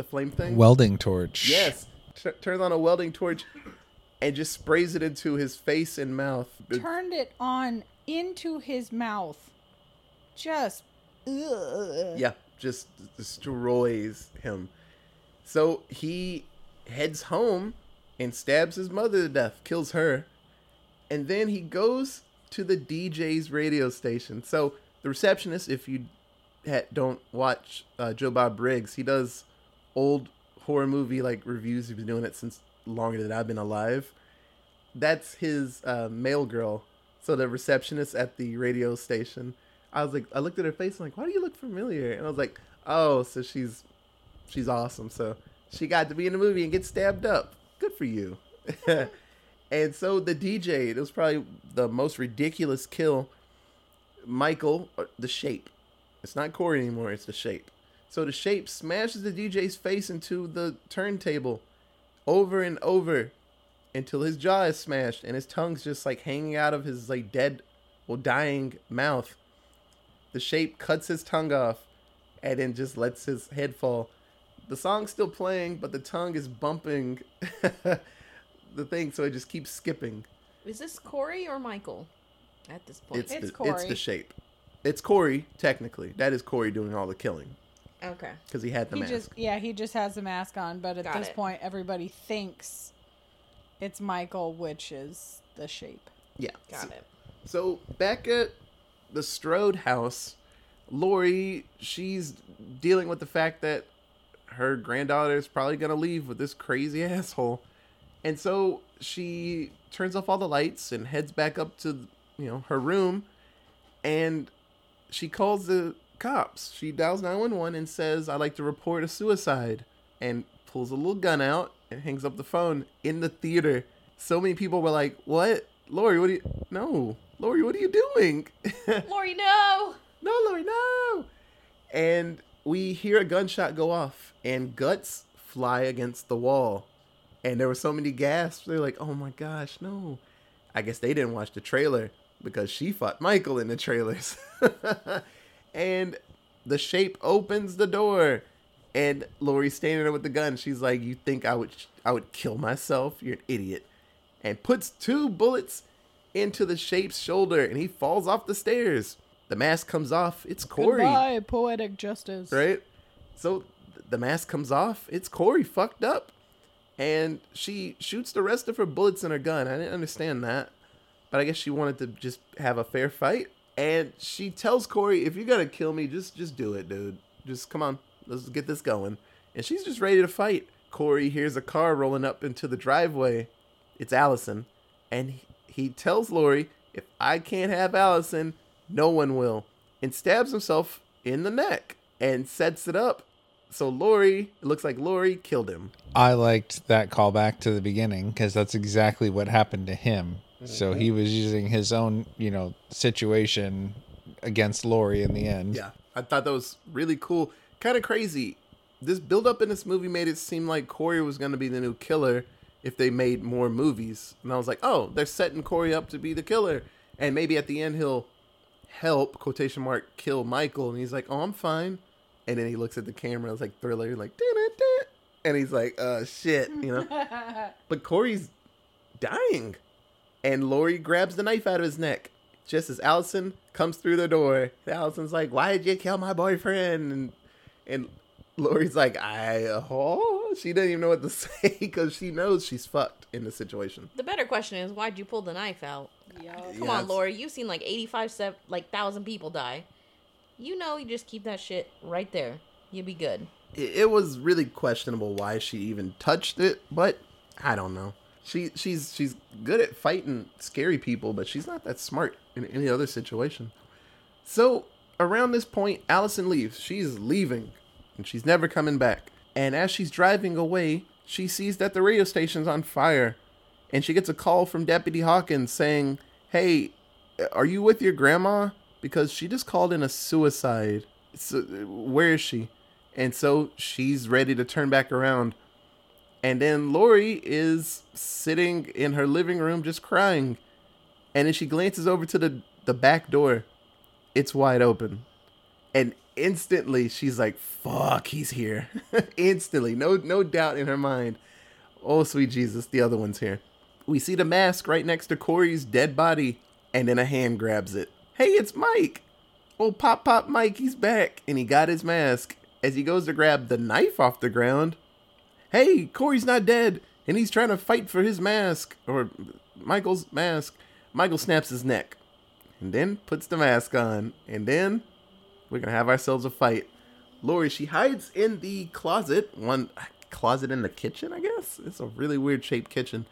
The flame thing? Welding torch. yes. T- turns on a welding torch and just sprays it into his face and mouth. Turned it on into his mouth. Just. Ugh. Yeah, just destroys him. So he heads home and stabs his mother to death, kills her, and then he goes to the DJ's radio station. So the receptionist, if you ha- don't watch uh, Joe Bob Briggs, he does old horror movie like reviews. He's been doing it since longer than I've been alive. That's his uh, mail girl. So the receptionist at the radio station. I was like, I looked at her face. I'm like, why do you look familiar? And I was like, oh, so she's she's awesome. So she got to be in the movie and get stabbed up. Good for you. and so the DJ, it was probably the most ridiculous kill. Michael, uh, the shape. It's not Corey anymore. It's the shape. So the shape smashes the DJ's face into the turntable over and over until his jaw is smashed and his tongue's just like hanging out of his like dead well dying mouth. The shape cuts his tongue off and then just lets his head fall. The song's still playing, but the tongue is bumping the thing, so it just keeps skipping. Is this Corey or Michael at this point? It's It's the, it's the shape. It's Corey technically. That is Corey doing all the killing okay. because he had the He mask. just yeah, he just has the mask on, but at Got this it. point everybody thinks it's Michael, which is the shape. Yeah. Got so, it. So back at the Strode house, Laurie, she's dealing with the fact that her granddaughter is probably gonna leave with this crazy asshole, and so she turns off all the lights and heads back up to you know her room, and she calls the cops. She dials nine one one and says, "I'd like to report a suicide," and pulls a little gun out and hangs up the phone in the theater. So many people were like, "What, Laurie? What are you? No, Laurie, what are you doing?" Laurie, no! no, Laurie, no. And we hear a gunshot go off, and guts fly against the wall. And there were so many gasps. They're like, oh my gosh, no. I guess they didn't watch the trailer because she fought Michael in the trailers. and the shape opens the door, and Laurie's standing there with the gun. She's like, "You think I would, I would kill myself? You're an idiot." And puts two bullets into the shape's shoulder, and he falls off the stairs. The mask comes off. It's Corey, Goodbye, poetic justice. right? So th- the mask comes off. It's Corey fucked up, and she shoots the rest of her bullets in her gun. I didn't understand that, but I guess she wanted to just have a fair fight. And she tells Corey, "If you're gonna kill me, just just do it, dude. Just come on, let's get this going." And she's just ready to fight. Corey hears a car rolling up into the driveway. It's Allyson, and he, tells Laurie, "If I can't have Allyson, no one will," and stabs himself in the neck and sets it up. So Laurie, it looks like Laurie killed him. I liked that callback to the beginning because that's exactly what happened to him. So he was using his own, you know, situation against Laurie in the end. Yeah, I thought that was really cool. Kind of crazy. This build up in this movie made it seem like Corey was going to be the new killer if they made more movies. And I was like, oh, they're setting Corey up to be the killer. And maybe at the end he'll help, quotation mark, kill Michael. And he's like, oh, I'm fine. And then he looks at the camera. It's like thriller, like, and he's like, uh, shit, you know? but Corey's dying. And Laurie grabs the knife out of his neck. Just as Allyson comes through the door, Allyson's like, "Why did you kill my boyfriend?" And and Laurie's like, "I oh." She doesn't even know what to say because she knows she's fucked in the situation. The better question is, why'd you pull the knife out? Yup. Come Yeah, on, it's- Laurie. You've seen like 85, sev- like, thousand people die. You know you just keep that shit right there. You'll be good. It, it was really questionable why she even touched it, but I don't know. She she's she's good at fighting scary people, but she's not that smart in any other situation. So around this point, Allyson leaves. She's leaving, and she's never coming back. And as she's driving away, she sees that the radio station's on fire, and she gets a call from Deputy Hawkins saying, "Hey, are you with your grandma? Because she just called in a suicide. So where is she?" And so she's ready to turn back around. And then Laurie is sitting in her living room just crying. And then she glances over to the, the back door. It's wide open. And instantly she's like, fuck, he's here. instantly. No no doubt in her mind. Oh sweet Jesus, the other one's here. We see the mask right next to Corey's dead body, and then a hand grabs it. Hey, it's Mike. Oh, Pop Pop Mike, he's back. And he got his mask. As he goes to grab the knife off the ground, hey, Corey's not dead, and he's trying to fight for his mask, or Michael's mask. Michael snaps his neck, and then puts the mask on, and then we're gonna have ourselves a fight. Laurie, she hides in the closet, one closet in the kitchen, I guess. It's a really weird shaped kitchen,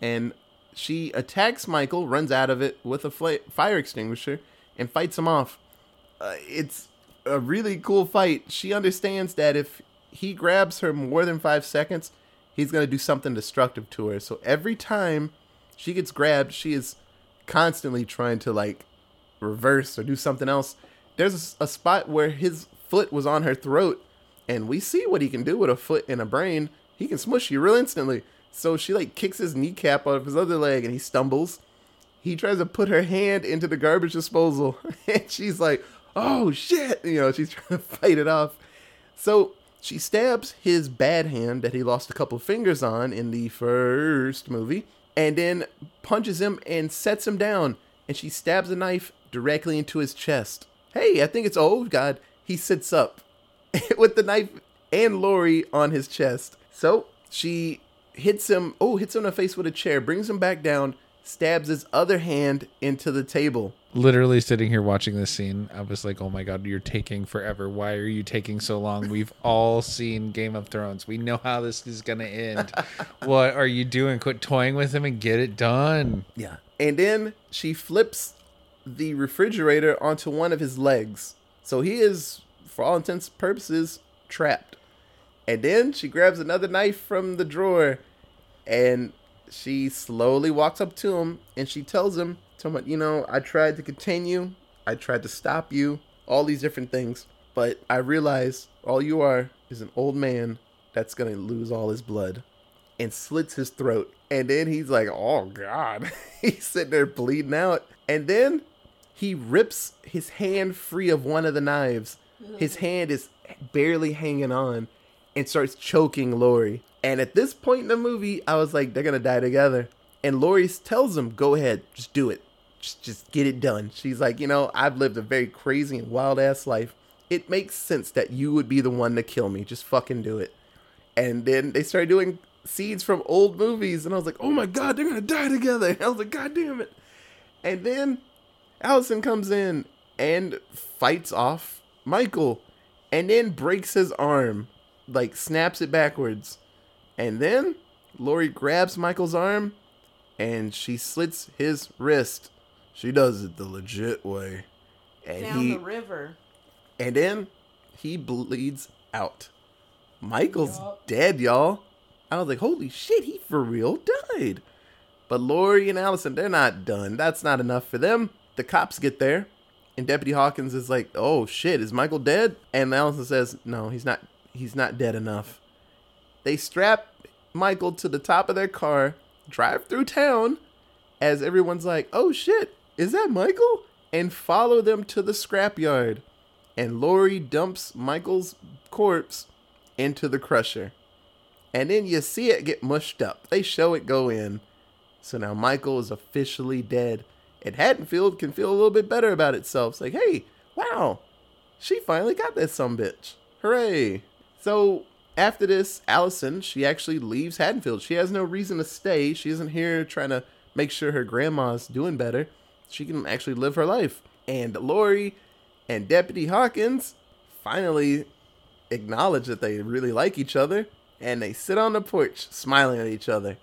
and she attacks Michael, runs out of it with a fla- fire extinguisher, and fights him off. Uh, it's a really cool fight. She understands that if he grabs her more than five seconds, he's going to do something destructive to her. So every time she gets grabbed, she is constantly trying to like reverse or do something else. There's a spot where his foot was on her throat, and we see what he can do with a foot and a brain. He can smush you real instantly. So she like kicks his kneecap out of his other leg, and he stumbles. He tries to put her hand into the garbage disposal, and she's like, "Oh shit!" You know, she's trying to fight it off. So she stabs his bad hand that he lost a couple fingers on in the first movie, and then punches him and sets him down. And she stabs a knife directly into his chest. Hey, I think it's old god. He sits up with the knife and Laurie on his chest. So she hits him. Oh, hits him in the face with a chair, brings him back down, stabs his other hand into the table. Literally sitting here watching this scene, I was like, "Oh my god, you're taking forever. Why are you taking so long? We've all seen Game of Thrones. We know how this is gonna end. what are you doing? Quit toying with him and get it done." Yeah. And then she flips the refrigerator onto one of his legs. So he is, for all intents and purposes, trapped. And then she grabs another knife from the drawer and she slowly walks up to him and she tells him, tell him, you know, I tried to contain you, I tried to stop you, all these different things, but I realize all you are is an old man that's gonna lose all his blood and slits his throat. And then he's like, oh God. he's sitting there bleeding out. And then he rips his hand free of one of the knives. His mm-hmm. hand is barely hanging on and starts choking Laurie. And at this point in the movie, I was like, they're gonna die together. And Laurie tells him, go ahead, just do it. Just, get it done. She's like, you know, I've lived a very crazy and wild ass life. It makes sense that you would be the one to kill me. Just fucking do it. And then they started doing scenes from old movies, and I was like, oh my god, they're gonna die together. I was like, god damn it. And then Allyson comes in and fights off Michael, and then breaks his arm, like snaps it backwards. And then Laurie grabs Michael's arm and she slits his wrist. She does it the legit way. And Down he the river. and then he bleeds out. Michael's dead, y'all. I was like, holy shit, he for real died. But Laurie and Allyson, they're not done. That's not enough for them. The cops get there, and Deputy Hawkins is like, "Oh shit, is Michael dead?" And Allyson says, "No, he's not. He's not dead enough." They strap Michael to the top of their car, drive through town, as everyone's like, "Oh shit, is that Michael?" and follow them to the scrapyard. And Laurie dumps Michael's corpse into the crusher. And then you see it get mushed up. They show it go in. So now Michael is officially dead. And Haddonfield can feel a little bit better about itself. It's like, hey, wow, she finally got that some bitch. Hooray. So after this, Allyson, she actually leaves Haddonfield. She has no reason to stay. She isn't here trying to make sure her grandma's doing better. She can actually live her life. And Laurie and Deputy Hawkins finally acknowledge that they really like each other. And they sit on the porch smiling at each other.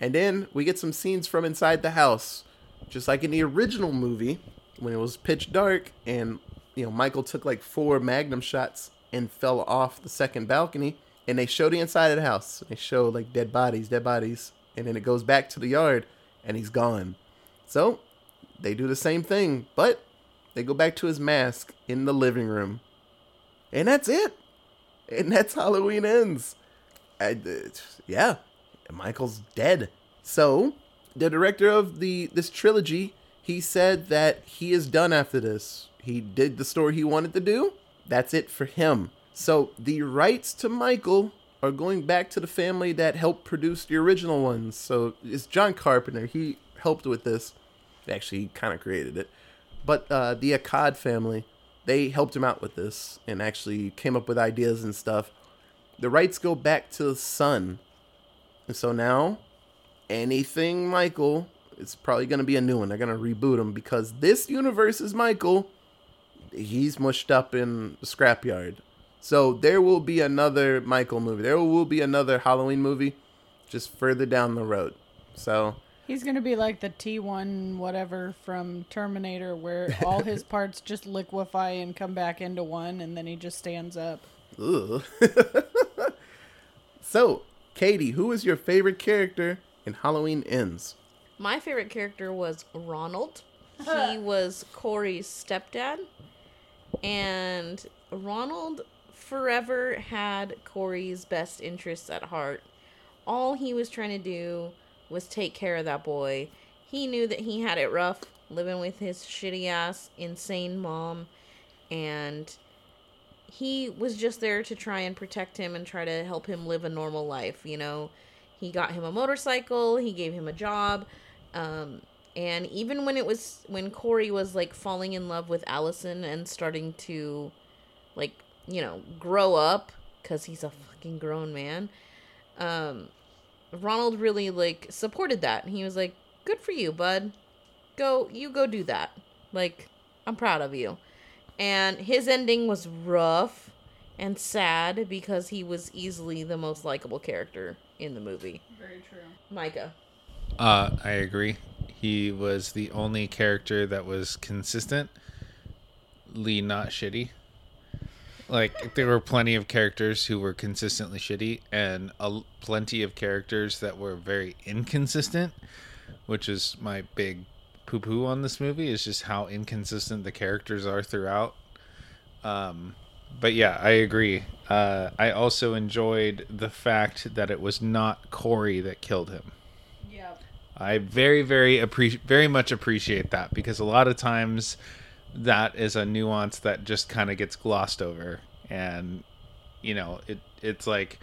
And then we get some scenes from inside the house. Just like in the original movie, when it was pitch dark and you know Michael took like four magnum shots and fell off the second balcony and they show the inside of the house. They show like dead bodies, dead bodies, and then it goes back to the yard and he's gone. So they do the same thing, but they go back to his mask in the living room. And that's it. And that's Halloween ends. I, uh, yeah, Michael's dead. So, the director of the this trilogy, he said that he is done after this. He did the story he wanted to do. That's it for him. So, the rights to Michael are going back to the family that helped produce the original ones. So, it's John Carpenter. He helped with this. Actually, kind of created it. But uh, the Akkad family, they helped him out with this and actually came up with ideas and stuff. The rights go back to the son. And so now, anything Michael, it's probably going to be a new one. They're going to reboot him because this universe is Michael. He's mushed up in the scrapyard. So there will be another Michael movie. There will be another Halloween movie just further down the road. So He's gonna be like the T1 whatever from Terminator, where all his parts just liquefy and come back into one, and then he just stands up. Ugh. so, Katie, who is your favorite character in Halloween Ends? My favorite character was Ronald. He was Corey's stepdad. And Ronald forever had Corey's best interests at heart. All he was trying to do was take care of that boy. He knew that he had it rough living with his shitty ass, insane mom. And he was just there to try and protect him and try to help him live a normal life. You know, he got him a motorcycle, he gave him a job. Um, and even when it was when Corey was like falling in love with Allyson and starting to like, you know, grow up cuz he's a fucking grown man. Um Ronald really like supported that. He was like, good for you, bud. Go, you go do that. Like, I'm proud of you. And his ending was rough and sad because he was easily the most likable character in the movie. Very true. Micah. Uh, I agree. He was the only character that was consistently not shitty. Like there were plenty of characters who were consistently shitty, and a, plenty of characters that were very inconsistent, which is my big poo poo on this movie. Is just how inconsistent the characters are throughout. Um, but yeah, I agree. Uh, I also enjoyed the fact that it was not Corey that killed him. Yep. I very, very appreciate, very much appreciate that because a lot of times that is a nuance that just kind of gets glossed over, and you know, it it's like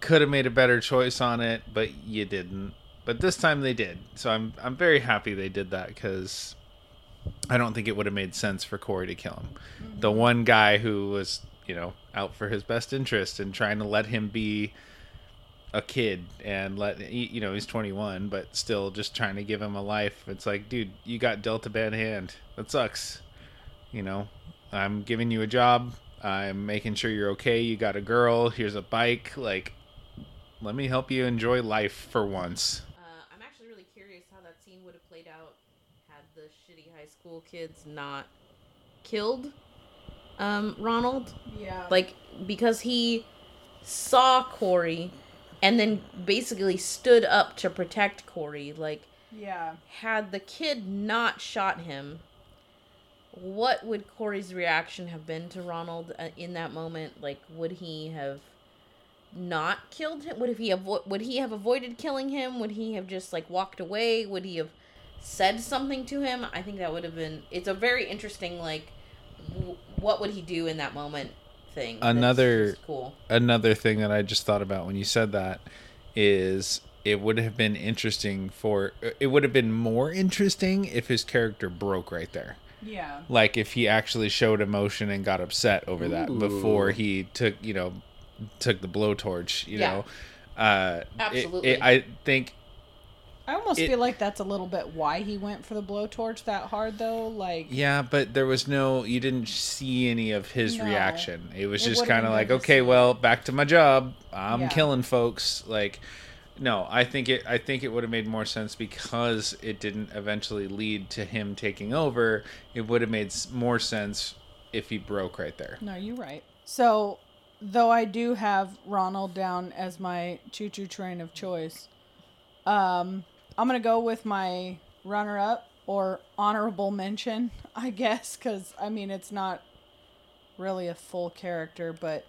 could have made a better choice on it, but you didn't. But this time they did, so I'm I'm very happy they did that because I don't think it would have made sense for Corey to kill him. The mm-hmm. one guy who was you know out for his best interest and trying to let him be a kid and let you know he's 21 but still just trying to give him a life. It's like dude you got dealt a bad hand. That sucks you know i'm giving you a job i'm making sure you're okay you got a girl here's a bike like let me help you enjoy life for once Uh, I'm actually really curious how that scene would have played out had the shitty high school kids not killed um, Ronald. Yeah. Like, because he saw Corey and then basically stood up to protect Corey. Like, yeah. had the kid not shot him, what would Corey's reaction have been to Ronald uh, in that moment? Like, would he have not killed him? Would he avo- would he have avoided killing him? Would he have just like walked away? Would he have said something to him? I think that would have been. It's a very interesting like, w- what would he do in that moment thing. Another- cool. another thing that I just thought about when you said that is it would have been interesting for it would have been more interesting if his character broke right there. Yeah. Like if he actually showed emotion and got upset over that before he took, you know, took the blowtorch, you Yeah. know. Uh Absolutely. it- I think I almost It- feel like that's a little bit why he went for the blowtorch that hard though. Like yeah, but there was no you didn't see any of his No. reaction. It was It just kind of like, okay, well, back to my job. I'm Yeah. killing folks. Like no, I think it I think it would have made more sense because it didn't eventually lead to him taking over. It would have made more sense if he broke right there. No, you're right. So, though I do have Ronald down as my choo-choo train of choice, um, I'm gonna go with my runner-up or honorable mention, I guess, because I mean it's not really a full character, but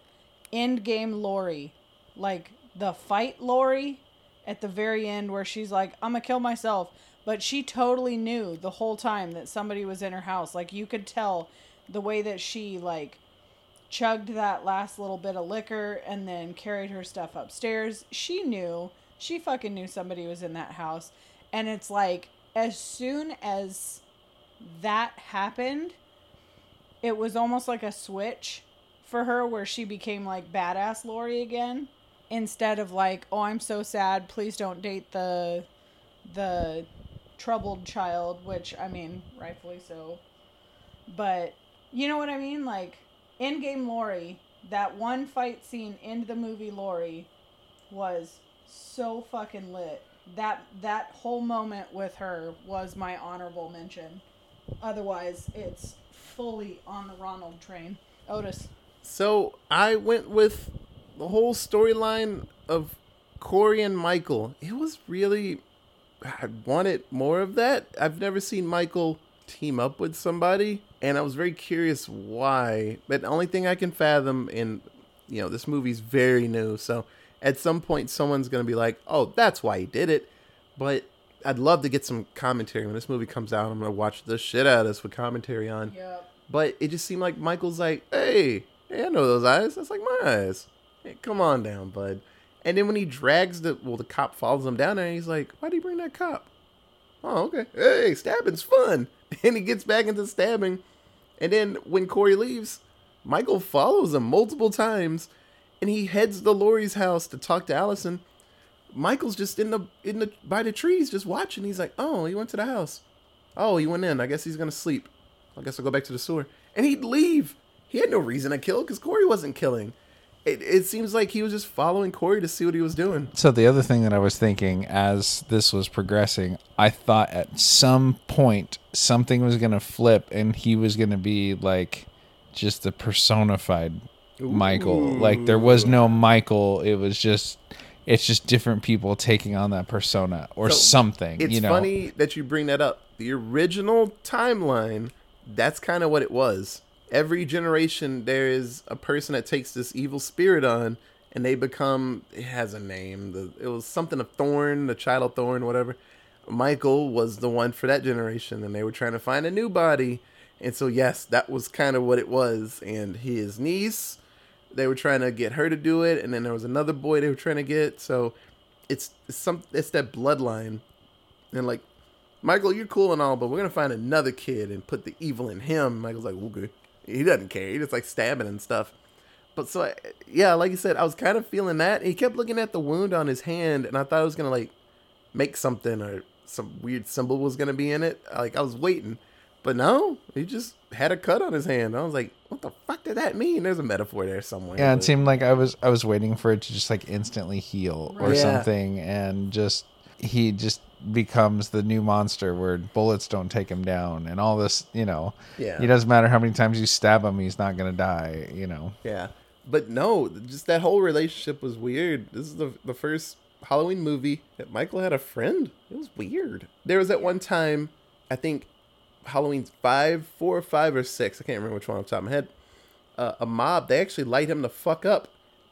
end game Laurie, like the fight Laurie at the very end where she's like, I'm gonna kill myself. But she totally knew the whole time that somebody was in her house. Like you could tell the way that she like chugged that last little bit of liquor and then carried her stuff upstairs. She knew. She fucking knew somebody was in that house. And it's like as soon as that happened, it was almost like a switch for her where she became like badass Laurie again instead of like, "Oh, I'm so sad. Please don't date the the troubled child," which I mean, rightfully so. But you know what I mean? Like in-game Laurie, that one fight scene in the movie Laurie was so fucking lit. That that whole moment with her was my honorable mention. Otherwise, it's fully on the Ronald train. Otis. So I went with the whole storyline of Corey and Michael. It was really I wanted more of that. I've never seen Michael team up with somebody, and I was very curious why. But the only thing I can fathom, and you know, this movie's very new, so at some point someone's gonna be like, "Oh, that's why he did it." But I'd love to get some commentary when this movie comes out. I'm gonna watch the shit out of this with commentary on. Yep. But it just seemed like Michael's like, hey, hey, I know those eyes. That's like my eyes. Hey, come on down, bud. And then when he drags the, well, the cop follows him down there, and he's like, why'd you bring that cop? Oh, okay. Hey, stabbing's fun. And he gets back into stabbing. And then when Corey leaves, Michael follows him multiple times, and he heads to Laurie's house to talk to Allyson. Michael's just in the in the by the trees just watching. He's like, oh, he went to the house. Oh, he went in. I guess he's gonna sleep. I guess I'll go back to the sewer. And he'd leave. He had no reason to kill because Corey wasn't killing. It, it seems like he was just following Corey to see what he was doing. So the other thing that I was thinking as this was progressing, I thought at some point something was gonna flip and he was gonna be like just the personified Michael. Like there was no Michael. It was just it's just different people taking on that persona or So, something. It's you know. funny that you bring that up. The original timeline, that's kind of what it was. Every generation, there is a person that takes this evil spirit on, and they become. It has a name. The, it was something of Thorn, the child of Thorn, whatever. Michael was the one for that generation, and they were trying to find a new body. And so, yes, that was kind of what it was. And his niece, they were trying to get her to do it, and then there was another boy they were trying to get. So, it's, it's some it's that bloodline, and like, Michael, you're cool and all, but we're gonna find another kid and put the evil in him. Michael's like, okay, he doesn't care. He just like stabbing and stuff. But so, I, yeah, like you said, I was kind of feeling that. He kept looking at the wound on his hand, and I thought it was gonna like make something or some weird symbol was gonna be in it. Like I was waiting, but no, he just had a cut on his hand. I was like, what the fuck did that mean? There's a metaphor there somewhere. Yeah, it seemed like I was I was waiting for it to just like instantly heal or Yeah. something, and just he just becomes the new monster where bullets don't take him down and all this. You know, Yeah. it doesn't matter how many times you stab him, he's not gonna die. You know, Yeah. But no, just that whole relationship was weird. This is the the first Halloween movie that Michael had a friend. It was weird. There was at one time, I think Halloween five, four, five, or six. I can't remember which one off the top of my head. Uh, a mob, they actually light him the fuck up,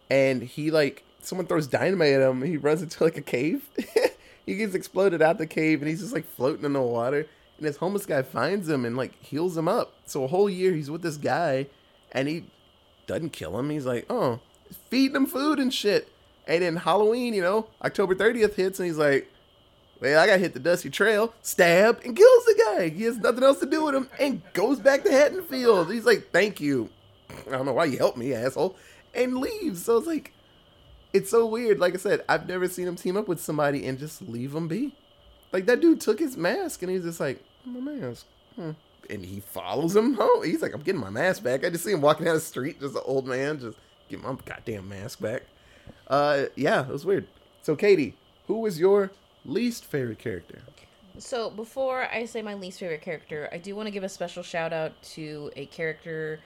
and he like someone throws dynamite at him. He runs into like a cave. he gets exploded out the cave, and he's just like floating in the water. And this homeless guy finds him and like heals him up. So a whole year he's with this guy, and he doesn't kill him. He's like, oh, feeding him food and shit. And then Halloween, you know, October 30th hits, and he's like, well, I gotta hit the dusty trail, stab, and kills the guy. He has nothing else to do with him, and goes back to Haddonfield. He's like, thank you. I don't know why you helped me, asshole, and leaves. So it's like, it's so weird. Like I said, I've never seen him team up with somebody and just leave him be. Like that dude took his mask, and he's just like, my mask. Hmm. And he follows him home. He's like, I'm getting my mask back. I just see him walking down the street, just an old man, just get my goddamn mask back. Uh, yeah, it was weird. So, Katie, who was your least favorite character? So before I say my least favorite character, I do want to give a special shout out to a character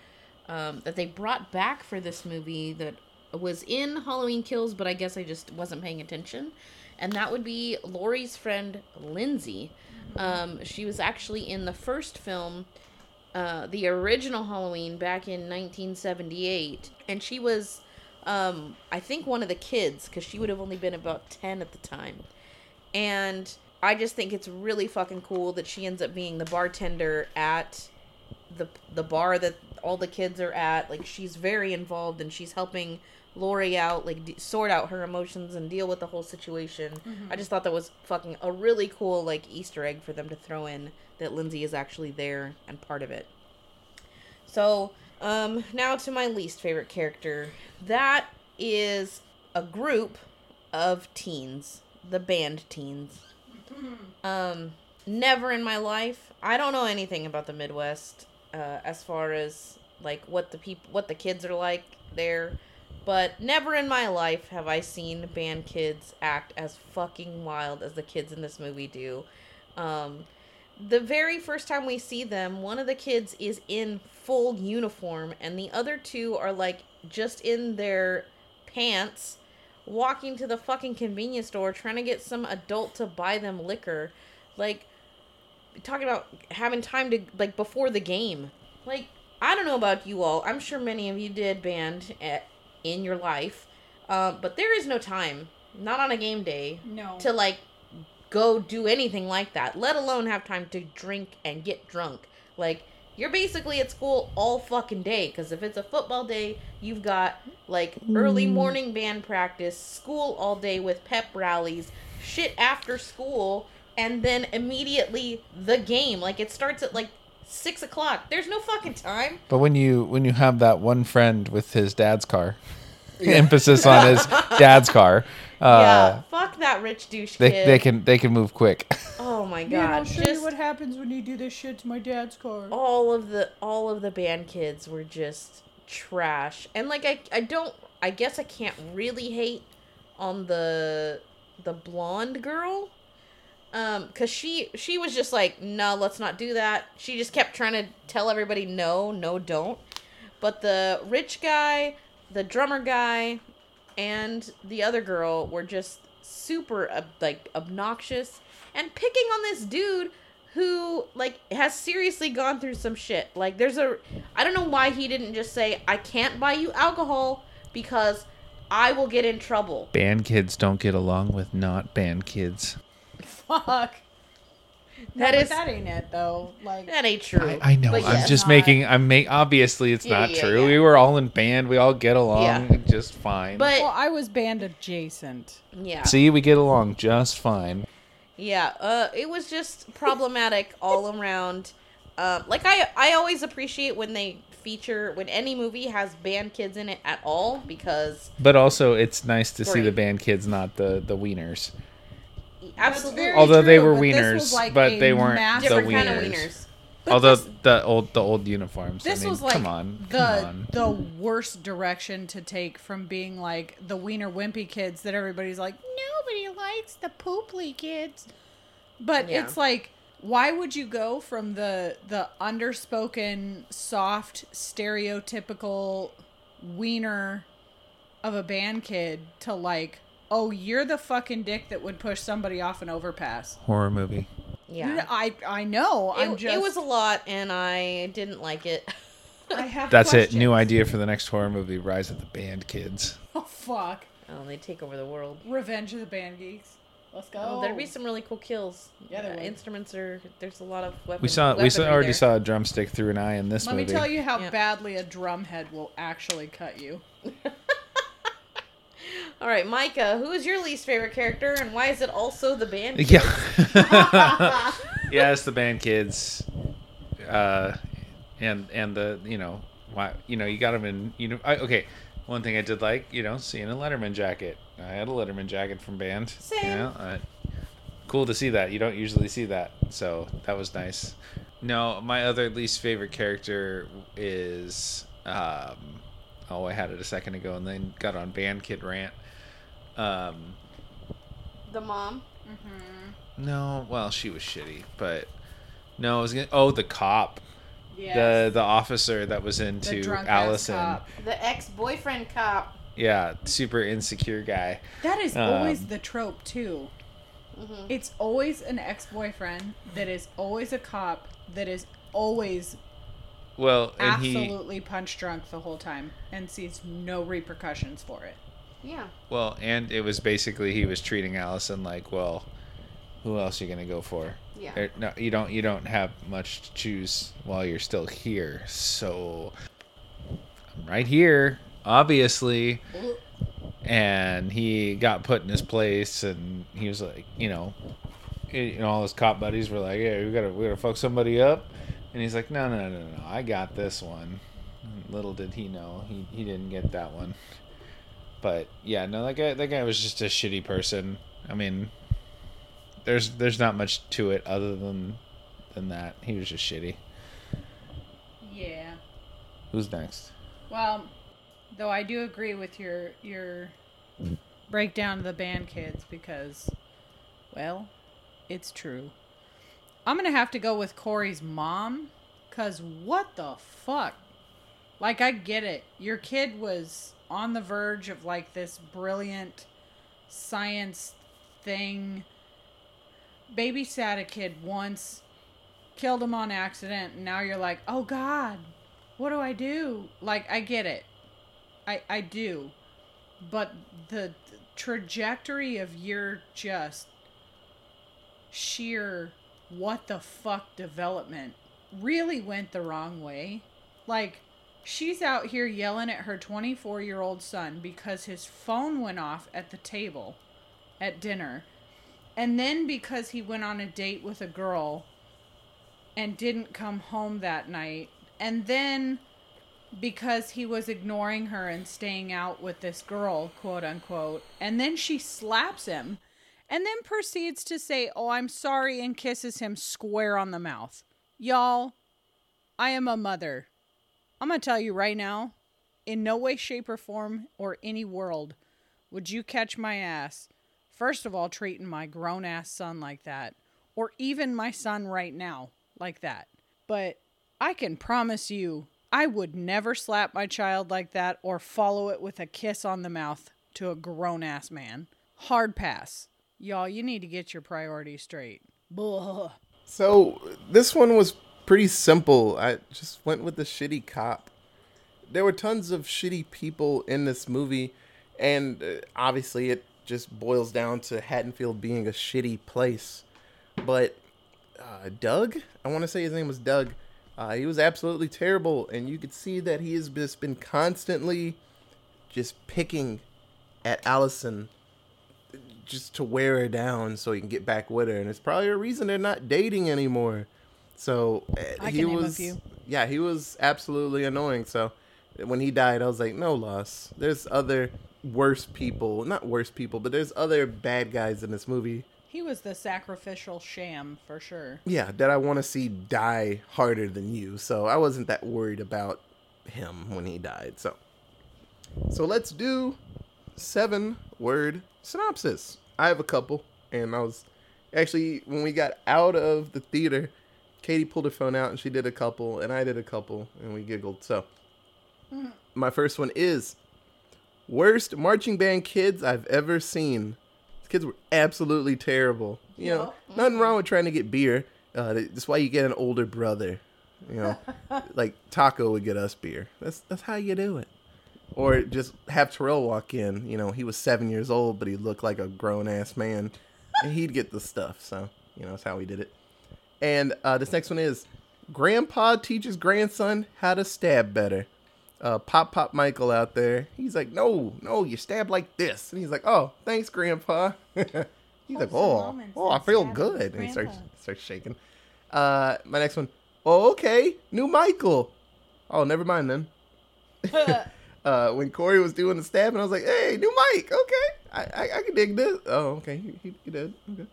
um, that they brought back for this movie that was in Halloween Kills, but I guess I just wasn't paying attention, and that would be Laurie's friend Lindsey. Um, she was actually in the first film, uh, the original Halloween back in 1978, and she was, um, I think, one of the kids because she would have only been about 10 at the time and I just think it's really fucking cool that she ends up being the bartender at the the bar that all the kids are at. Like she's very involved and she's helping Laurie out, like d- sort out her emotions and deal with the whole situation. I just thought that was fucking a really cool like Easter egg for them to throw in that Lindsey is actually there and part of it. So, um, now to my least favorite character. That is a group of teens, the band teens. Um, never in my life. I don't know anything about the Midwest uh, as far as like what the people, what the kids are like there. But never in my life have I seen band kids act as fucking wild as the kids in this movie do. Um, the very first time we see them, one of the kids is in full uniform, and the other two are like just in their pants, walking to the fucking convenience store trying to get some adult to buy them liquor. Like, talking about having time to, like, before the game. Like, I don't know about you all. I'm sure many of you did band at, in your life. Uh, but there is no time, not on a game day, No. to like go do anything like that, let alone have time to drink and get drunk. Like, you're basically at school all fucking day because if it's a football day, you've got like early morning band practice, school all day with pep rallies, shit after school, and then immediately the game. Like, it starts at like six o'clock. There's no fucking time. but when you when you have that one friend with his dad's car, emphasis on his dad's car. yeah, Uh, fuck that rich douche they, kid. they can they can move quick. Oh my Man, I'll god! show Just you what happens when you do this shit to my dad's car. all of the all of the band kids were just trash and like i i don't i guess i can't really hate on the the blonde girl um because she she was just like no let's not do that she just kept trying to tell everybody no no don't but the rich guy the drummer guy and the other girl were just super like obnoxious and picking on this dude who like has seriously gone through some shit. Like there's a I don't know why he didn't just say I can't buy you alcohol because I will get in trouble. band kids don't get along with not band kids. Fuck. That no, is- that ain't it though. Like That ain't true. I, I know. But I'm yes. just Not- making. I'm make. Obviously, it's Yeah, not yeah, true. yeah. We were all in band. We all get along Yeah. just fine. But well, I was band adjacent. yeah. see, we get along just fine. Yeah, uh, it was just problematic all around. Um, like I, I always appreciate when they feature when any movie has band kids in it at all because But also, it's nice to see the band kids, not the the wieners. Absolutely very Although they were wieners, was like but they weren't massive- the different kind of wieners. wieners. But Although this, the old the old uniforms. this I mean, was like come on, the come on. the worst direction to take from being like the wiener wimpy kids that everybody's like nobody likes the pooply kids. But Yeah. it's like why would you go from the the underspoken soft stereotypical wiener of a band kid to like oh you're the fucking dick that would push somebody off an overpass. horror movie. Yeah, I I know. I'm just it was a lot, and I didn't like it. I have That's it. New idea for the next horror movie: Rise of the Band Kids. Oh fuck. oh, they take over the world. Revenge of the Band Geeks. Let's go. Oh, there'd be some really cool kills. Yeah, there Uh, would. instruments are. There's a lot of weapons. We saw we saw, already there. saw a drumstick through an eye in this Let movie. Let me tell you how Yeah. badly a drumhead will actually cut you. All right, Micah, who is your least favorite character, and why is it also the band? Yeah. yeah, it's the band kids. Uh, and and the you know why you know you got them in you know I, okay. One thing I did like you know seeing a Letterman jacket. I had a Letterman jacket from band. Same. You know, uh, cool to see that. You don't usually see that, so that was nice. No, my other least favorite character is um, oh I had it a second ago and then got on band kid rant. Um, The mom. no, well, she was shitty, but no, I was gonna. Oh, the cop, Yes. the the officer that was into drunk-ass Allyson. cop. The ex-boyfriend cop. Yeah, super insecure guy. That is Um, always the trope too. Mm-hmm. It's always an ex-boyfriend that is always a cop that is always Well, and he absolutely punch drunk the whole time and sees no repercussions for it. Yeah. well, and it was basically he was treating Allyson like, well, who else are you gonna go for? Yeah. There- no, you don't. You don't have much to choose while you're still here. So I'm right here, obviously. And he got put in his place, and he was like, you know, he- you know, all his cop buddies were like, "Yeah, we gotta, we gotta fuck somebody up," and he's like, "No, no, no, no, no, I got this one." And little did he know, he he didn't get that one. But yeah, no, that guy, that guy was just a shitty person. I mean, there's there's not much to it other than than that. He was just shitty. Yeah. Who's next? Well, though I do agree with your your breakdown of the band kids because, well, it's true. I'm gonna have to go with Corey's mom, cause what the fuck? Like I get it. Your kid was on the verge of like this brilliant science thing. Babysat a kid once, killed him on accident, and now you're like, oh God, what do I do? Like, I get it. I, I do. But the, the trajectory of your just sheer what the fuck development really went the wrong way. Like, she's out here yelling at her 24 year old son because his phone went off at the table at dinner. And then because he went on a date with a girl and didn't come home that night. And then because he was ignoring her and staying out with this girl, quote unquote. And then she slaps him and then proceeds to say, Oh, I'm sorry, and kisses him square on the mouth. Y'all, I am a mother. I'm going to tell you right now in no way, shape, or form, or any world would you catch my ass, first of all, treating my grown ass son like that, or even my son right now like that. But I can promise you, I would never slap my child like that or follow it with a kiss on the mouth to a grown ass man. Hard pass. Y'all, you need to get your priorities straight. Blah. So this one was pretty simple. I just went with the shitty cop. There were tons of shitty people in this movie, and uh, obviously it just boils down to Haddonfield being a shitty place. But uh, Doug, I want to say his name was Doug. Uh, he was absolutely terrible, and you could see that he has just been constantly just picking at Allyson just to wear her down so he can get back with her, and it's probably a reason they're not dating anymore. So uh, he can name a was, yeah, he was absolutely annoying. So when he died, I was like, no loss. There's other worse people, not worse people, but there's other bad guys in this movie. He was the sacrificial sham for sure. Yeah, that I want to see die harder than you. So I wasn't that worried about him when he died. So, so let's do seven word synopsis. I have a couple, and I was actually when we got out of the theater, Katie pulled her phone out and she did a couple, and I did a couple, and we giggled. So, my first one is worst marching band kids I've ever seen. These kids were absolutely terrible. You know, nothing wrong with trying to get beer. Uh, that's why you get an older brother. You know, like Taco would get us beer. That's that's how you do it. Or just have Terrell walk in. You know, he was seven years old, but he looked like a grown ass man, and he'd get the stuff. So you know, that's how we did it. And uh, this next one is Grandpa teaches grandson how to stab better. Uh, Pop Pop Michael out there. He's like, no, no, you stab like this. And he's like, oh, thanks, Grandpa. he's like, oh, oh, I feel good. And he starts, starts shaking. Uh, my next one. Oh, okay, new Michael. Oh, never mind then. uh, when Corey was doing the stabbing, I was like, "Hey, new mic, okay, I I, I can dig this." Oh, okay, he, he, he did. Okay.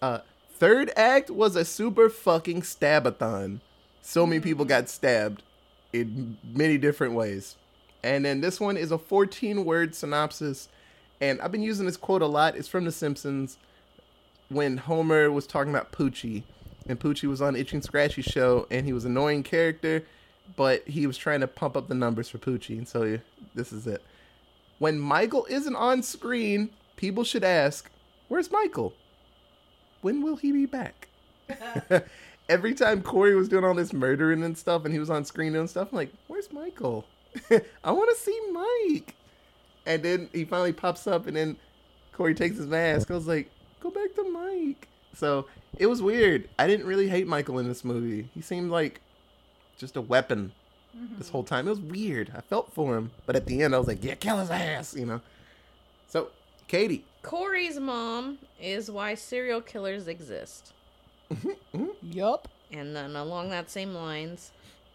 Uh, third act was a super fucking stabathon. So many people got stabbed in many different ways, and then this one is a 14 word synopsis, and I've been using this quote a lot. It's from The Simpsons when Homer was talking about Poochie, and Poochie was on Itchy and Scratchy show, and he was an annoying character, but he was trying to pump up the numbers for Poochie, and so this is it. When Michael isn't on screen, people should ask, "Where's Michael? When will he be back?" Every time Corey was doing all this murdering and stuff, and he was on screen doing stuff, I'm like, "Where's Michael? I want to see Mike." And then he finally pops up, and then Corey takes his mask. I was like, go back to Mike. So it was weird. I didn't really hate Michael in this movie. He seemed like just a weapon this whole time. It was weird. I felt for him. But at the end, I was like, yeah, kill his ass, you know? So, Katie. Corey's mom is why serial killers exist. Mm-hmm. Yup. And then along that same lines,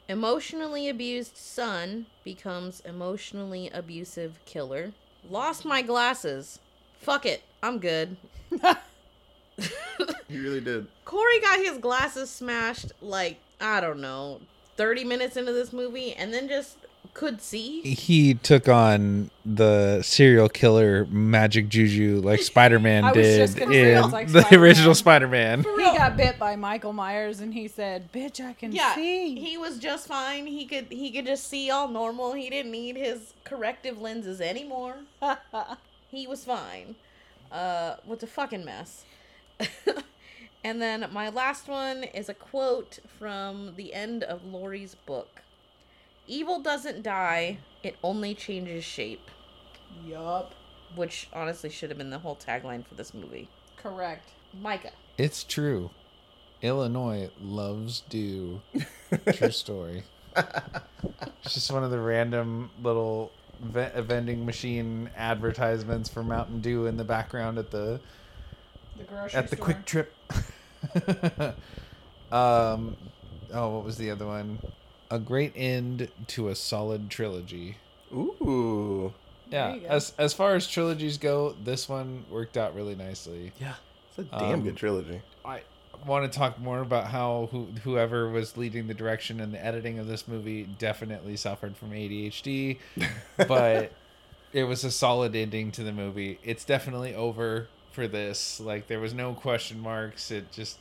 emotionally abused son becomes emotionally abusive killer. Lost my glasses. Fuck it. I'm good. He really did. Corey got his glasses smashed like, I don't know, 30 minutes into this movie and then just could see. He took on the serial killer magic juju like Spider Man did just gonna say, in like the Spider-Man. original Spider Man. He got bit by Michael Myers and he said, Bitch, I can Yeah, see. he was just fine. He could he could just see all normal. He didn't need his corrective lenses anymore. he was fine. Uh, what's a fucking mess. and then my last one is a quote from the end of Laurie's book. Evil doesn't die, it only changes shape. yup. Which honestly should have been the whole tagline for this movie. Correct. Micah. It's true. Illinois loves dew. True story. It's just one of the random little ve- vending machine advertisements for Mountain Dew in the background at the The grocery at the store. QuikTrip. um, oh, what was the other one? a great end to a solid trilogy. Ooh. Yeah, as as far as trilogies go, this one worked out really nicely. Yeah. It's a damn Um, good trilogy. I want to talk more about how who, whoever was leading the direction and the editing of this movie definitely suffered from ADHD, but it was a solid ending to the movie. It's definitely over for this. Like there was no question marks. It just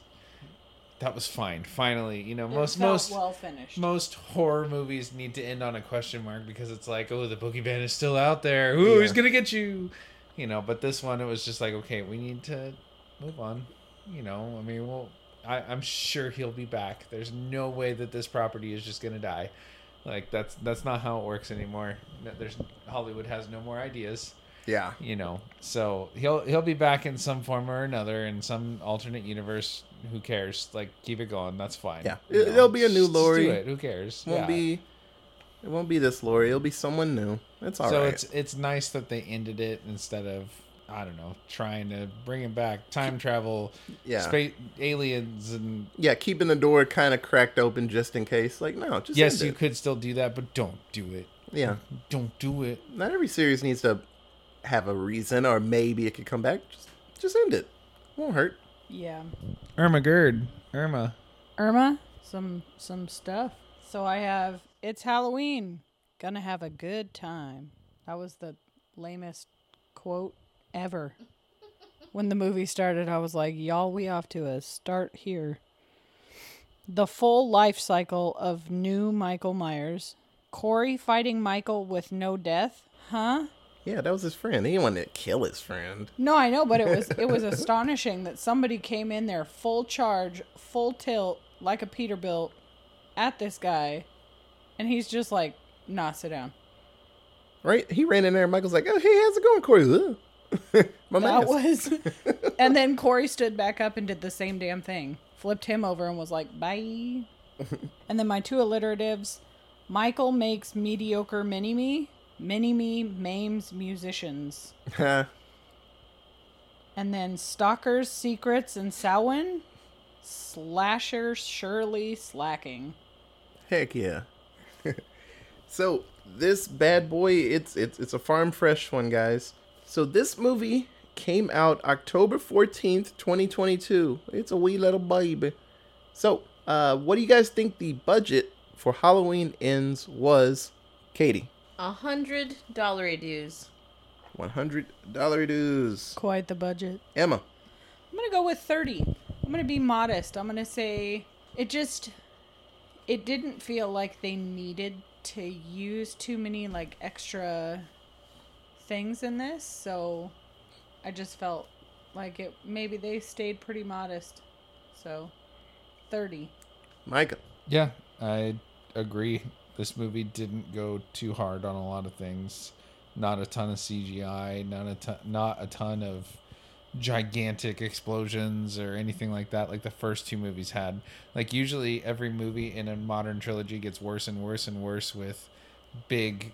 that was fine. Finally, you know, It most most well finished. most horror movies need to end on a question mark because it's like, oh, the boogie boogeyman is still out there. Ooh, he's gonna get you. You know, but this one, it was just like, okay, we need to move on. You know, I mean, well, I, I'm sure he'll be back. There's no way that this property is just gonna die. Like that's that's not how it works anymore. No- There's Hollywood has no more ideas Yeah. you know so he'll he'll be back in some form or another in some alternate universe who cares like keep it going that's fine Yeah. You It- there'll be a new just do Laurie. it. who cares Won't Yeah. be it won't be this Laurie. It'll be someone new. It's all right. so it's it's nice that they ended it instead of i don't know trying to bring him back time travel yeah. space aliens and yeah, keeping the door kind of cracked open just in case. Like, no, just yes end you it. could still do that but don't do it Yeah. don't do it Not every series needs to have a reason or maybe it could come back. Just just end it. Won't hurt. yeah. irma gerd irma Irma, some some stuff. So I have it's Halloween. Gonna have a good time. That was the lamest quote ever. When the movie started, I was like, y'all, we off to a start here. The full life cycle of new Michael Myers. Corey fighting Michael with no death. Huh? Yeah, that was his friend. He didn't want to kill his friend. No, I know, but it was it was astonishing that somebody came in there full charge, full tilt, like a Peterbilt, at this guy, and he's just like, "Nah, sit down." Right? He ran in there and Michael's like, oh, hey, how's it going, Corey? My That mask. was, and then Corey stood back up and did the same damn thing, flipped him over and was like, "Bye." and then my two alliteratives, Michael makes mediocre mini me, mini me Mames musicians, and then stalkers secrets and Samhain, slasher Shirley slacking. Heck yeah. so this bad boy, it's it's it's a farm fresh one, guys. So this movie came out October fourteenth, twenty twenty two. It's a wee little baby. So, uh, what do you guys think the budget for Halloween Ends was? Katie, A hundred dollar dues. one hundred dollar dues. Quite the budget. Emma, I'm gonna go with 30. I'm gonna be modest. I'm gonna say it just it didn't feel like they needed to use too many like extra things in this, so I just felt like it maybe they stayed pretty modest. So 30. Micah, Yeah, I agree. This movie didn't go too hard on a lot of things. Not a ton of CGI, not a ton, not a ton of gigantic explosions or anything like that like the first two movies had. Like usually every movie in a modern trilogy gets worse and worse and worse with big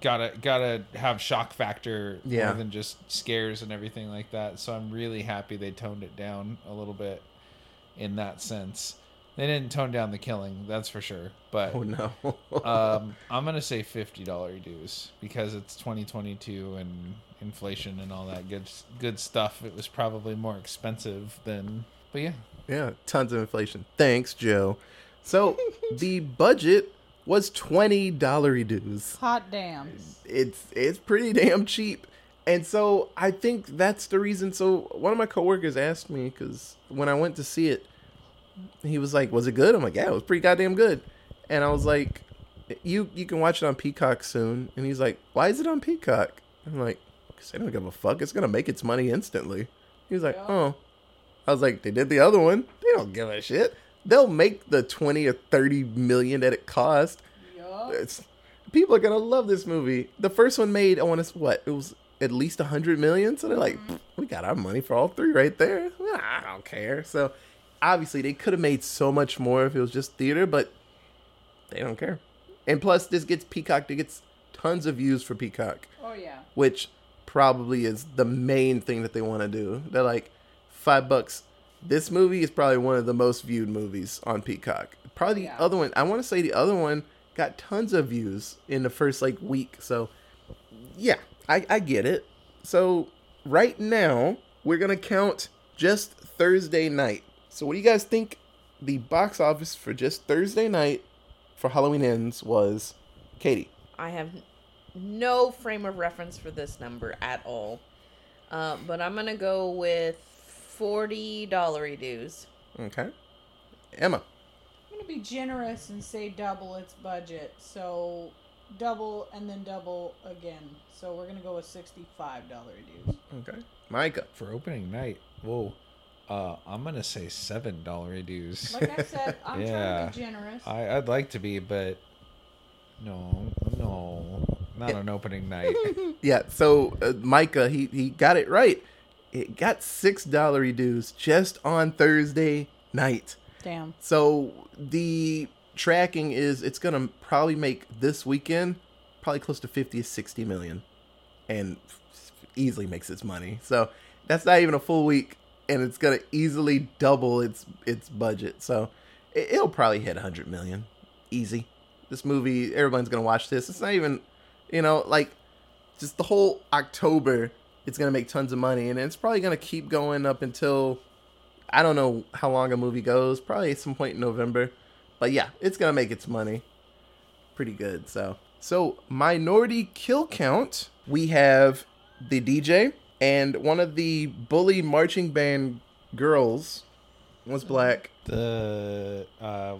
gotta gotta have shock factor Yeah. more than just scares and everything like that. So I'm really happy they toned it down a little bit in that sense. They didn't tone down the killing, that's for sure. But oh no. um, I'm gonna say fifty dollar dues because it's 2022 and inflation and all that good good stuff. It was probably more expensive than, but yeah, Yeah, tons of inflation. Thanks, Joe. So the budget was twenty dollar dues. Hot damn. It's it's pretty damn cheap, and so I think that's the reason. So one of my coworkers asked me because when I went to see it, he was like, "Was it good?" I'm like, "Yeah, it was pretty goddamn good," and I was like, "You you can watch it on Peacock soon," and he's like, "Why is it on Peacock?" I'm like, "Cause they don't give a fuck. It's gonna make its money instantly." He was like, "Oh." I was like, they did the other one. They don't give a shit. They'll make the twenty or thirty million that it cost. It's people are gonna love this movie. The first one made, I want to what? It was at least a hundred million. So they're like, mm-hmm. we got our money for all three right there. I don't care. So obviously they could have made so much more if it was just theater, but they don't care. And plus, this gets Peacock. It gets tons of views for Peacock Oh yeah. which probably is the main thing that they want to do. They're like five bucks This movie is probably one of the most viewed movies on Peacock. Probably the Yeah. other one. I want to say the other one got tons of views in the first like week. So yeah, I, I get it. So right now we're gonna count just Thursday night. So what do you guys think the box office for just Thursday night for Halloween Ends was? Katie. I have no frame of reference for this number at all. Uh, but I'm gonna go with forty dollar dues. Okay. Emma. I'm gonna be generous and say double its budget. So double and then double again. So we're gonna go with sixty-five dollar dues. Okay. Micah. For opening night, whoa. Uh, I'm gonna say seven dollar dues. Like I said, I'm trying Yeah. to be generous. I, I'd like to be, but no, no, not on opening night. Yeah, so uh, Micah, he, he got it right. It got six dollar dues just on Thursday night. Damn. So the tracking is it's gonna probably make this weekend probably close to 50 to 60 million and easily makes its money. So that's not even a full week and it's gonna easily double its its budget. So it, it'll probably hit 100 million easy. This movie, everyone's gonna watch this. It's not even, you know, like just the whole October. It's gonna make tons of money and it's probably gonna keep going up until I don't know how long a movie goes. Probably some point in November. But yeah, it's gonna make its money. Pretty good. So so minority kill count. We have the DJ and one of the bully marching band girls was black. The uh,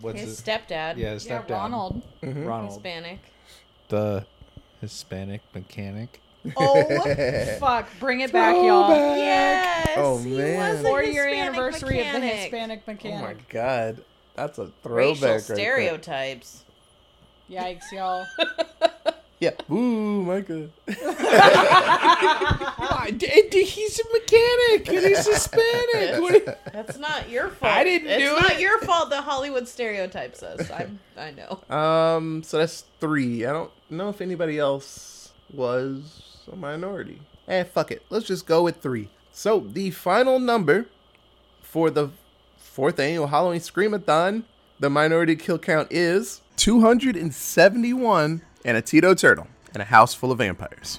what's His it? stepdad, Yeah, his Yeah, stepdad. Ronald. Ronald, Hispanic. the Hispanic mechanic. Oh fuck! Bring it back, y'all. Yes. Oh, man. was a Four year Hispanic anniversary of the mechanic. Hispanic Oh mechanic. my god. That's a throwback Racial right there. stereotypes. Yikes, y'all. Yeah. Ooh, Micah. he's a mechanic and he's Hispanic. That's not your fault. I didn't it's do It's not it. your fault that Hollywood stereotypes us. I I know. Um, so that's three. I don't know if anybody else was a minority. Eh, fuck it. Let's just go with three. So the final number for the fourth annual Halloween Screamathon, the minority kill count is 271 and a Tito turtle and a house full of vampires.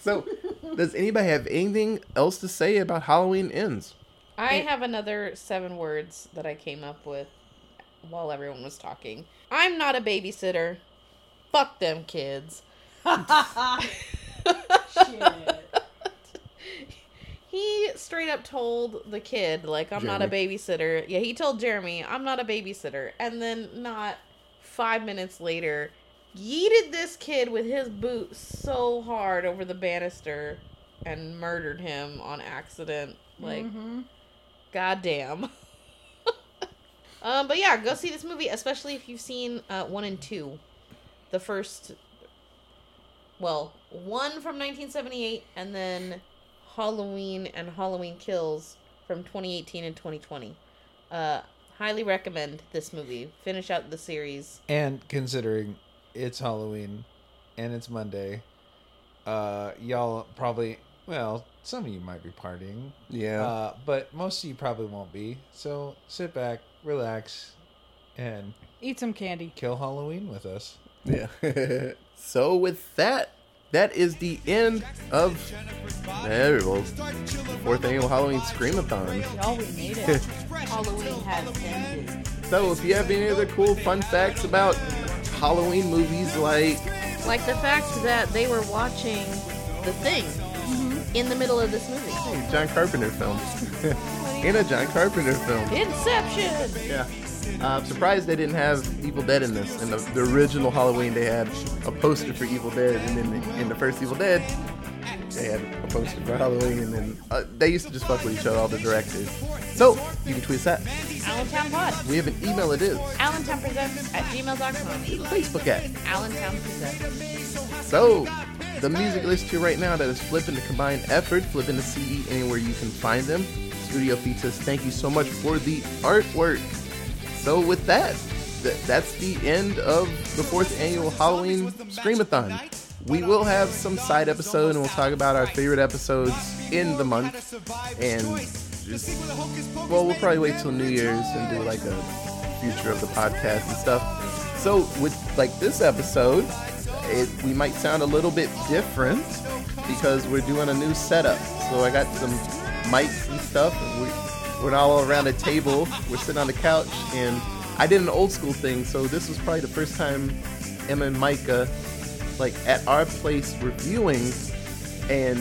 So, does anybody have anything else to say about Halloween ends? I have another seven words that I came up with while everyone was talking. I'm not a babysitter. Fuck them kids. Shit. He straight up told the kid, like, I'm not a babysitter. Yeah, he told Jeremy, I'm not a babysitter. And then, not five minutes later, yeeted this kid with his boot so hard over the banister and murdered him on accident. Like, goddamn. um, but yeah, go see this movie, especially if you've seen uh, one and two. The first, well, one from 1978, and then Halloween and Halloween Kills from 2018 and 2020. Uh, highly recommend this movie. Finish out the series. And considering it's Halloween and it's Monday, uh, y'all probably well, some of you might be partying, Yeah. uh, but most of you probably won't be. So sit back, relax, and Eat some candy. kill Halloween with us. Yeah. so with that, that is the end of there. Fourth annual Halloween Screamathon. Y'all, we made it. Halloween has ended. So if you have any other cool fun facts about Halloween movies like Like the fact that they were watching The Thing in the middle of this movie. hey, John Carpenter film. in a John Carpenter film. Inception! Yeah. Uh, I'm surprised they didn't have Evil Dead in this. In the, the original Halloween, they had a poster for Evil Dead, and then in the first Evil Dead, they had a poster for Halloween, and then uh, they used to just fuck with each other, all the directors. So you can tweet us at. Allentown Pod. We have an email. It is Allentown Presents at gmail.com. Facebook at. Allentown Presents. So the music list here right now that is flipping the combined effort, flipping the CD anywhere you can find them. Studio Pizzas, thank you so much for the artwork. So with that, th- that's the end of the fourth annual Halloween Screamathon. We will have some side episode and we'll talk about our favorite episodes in the month. And just well, we'll probably wait till New Year's and do like a future of the podcast and stuff. So with like this episode, it we might sound a little bit different because we're doing a new setup. So I got some mics and stuff, and we, we're all around a table. We're sitting on the couch, and I did an old school thing. So this was probably the first time Emma and Micah like at our place reviewing and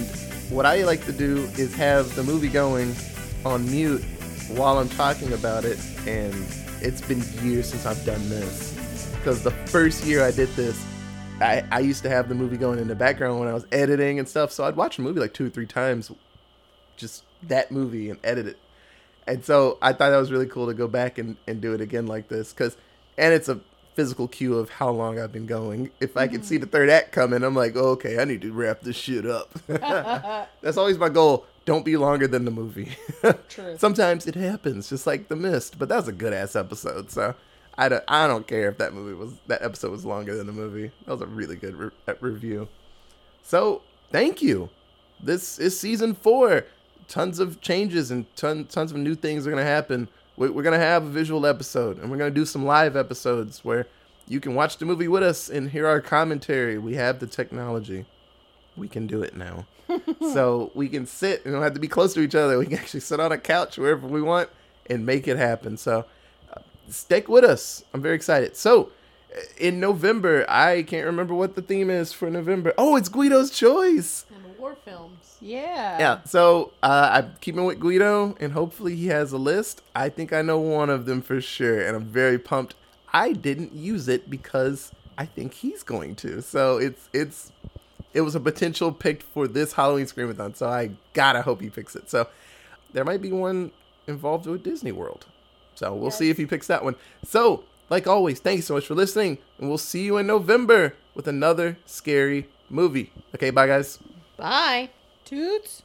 what I like to do is have the movie going on mute while I'm talking about it and it's been years since I've done this. Because the first year I did this I, I used to have the movie going in the background when I was editing and stuff so I'd watch a movie like two or three times just that movie and edit it. And so I thought that was really cool to go back and, and do it again like this because and it's a physical cue of how long I've been going. If I can see the third act coming, I'm like, oh, okay, I need to wrap this shit up. That's always my goal. Don't be longer than the movie. True. Sometimes it happens, just like The Mist, but that was a good ass episode. So I don't, I don't care if that movie was that episode was longer than the movie. That was a really good re- uh, review. So thank you. This is season four. Tons of changes and ton, tons of new things are gonna happen. We're, we're gonna have a visual episode, and we're gonna do some live episodes where you can watch the movie with us and hear our commentary. We have the technology. We can do it now. so we can sit and don't have to be close to each other. We can actually sit on a couch wherever we want and make it happen. So uh, stick with us. I'm very excited. So in November, I can't remember what the theme is for November. Oh, it's Guido's choice. And war films. Yeah. Yeah, so uh, I'm keeping with Guido, and hopefully he has a list. I think I know one of them for sure, and I'm very pumped. I didn't use it because I think he's going to. So it's it's it was a potential pick for this Halloween Screamathon. So I gotta hope he picks it. So there might be one involved with Disney World. So we'll see if he picks that one. So like always, thank you so much for listening, and we'll see you in November with another scary movie. Okay, bye guys. Bye. Toots.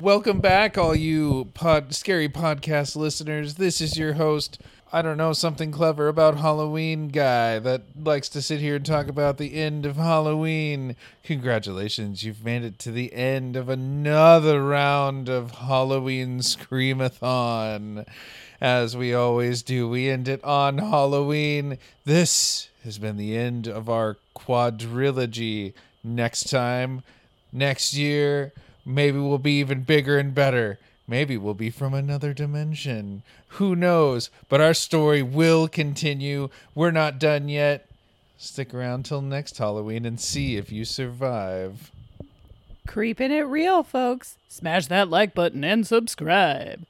Welcome back, all you pod scary podcast listeners. This is your host. I don't know something clever about Halloween guy that likes to sit here and talk about the end of Halloween. Congratulations, you've made it to the end of another round of Halloween Screamathon. As we always do, we end it on Halloween. This has been the end of our quadrilogy. Next time, next year, maybe we'll be even bigger and better. Maybe we'll be from another dimension. Who knows? But our story will continue. We're not done yet. Stick around till next Halloween and see if you survive. Creeping it real, folks. Smash that like button and subscribe.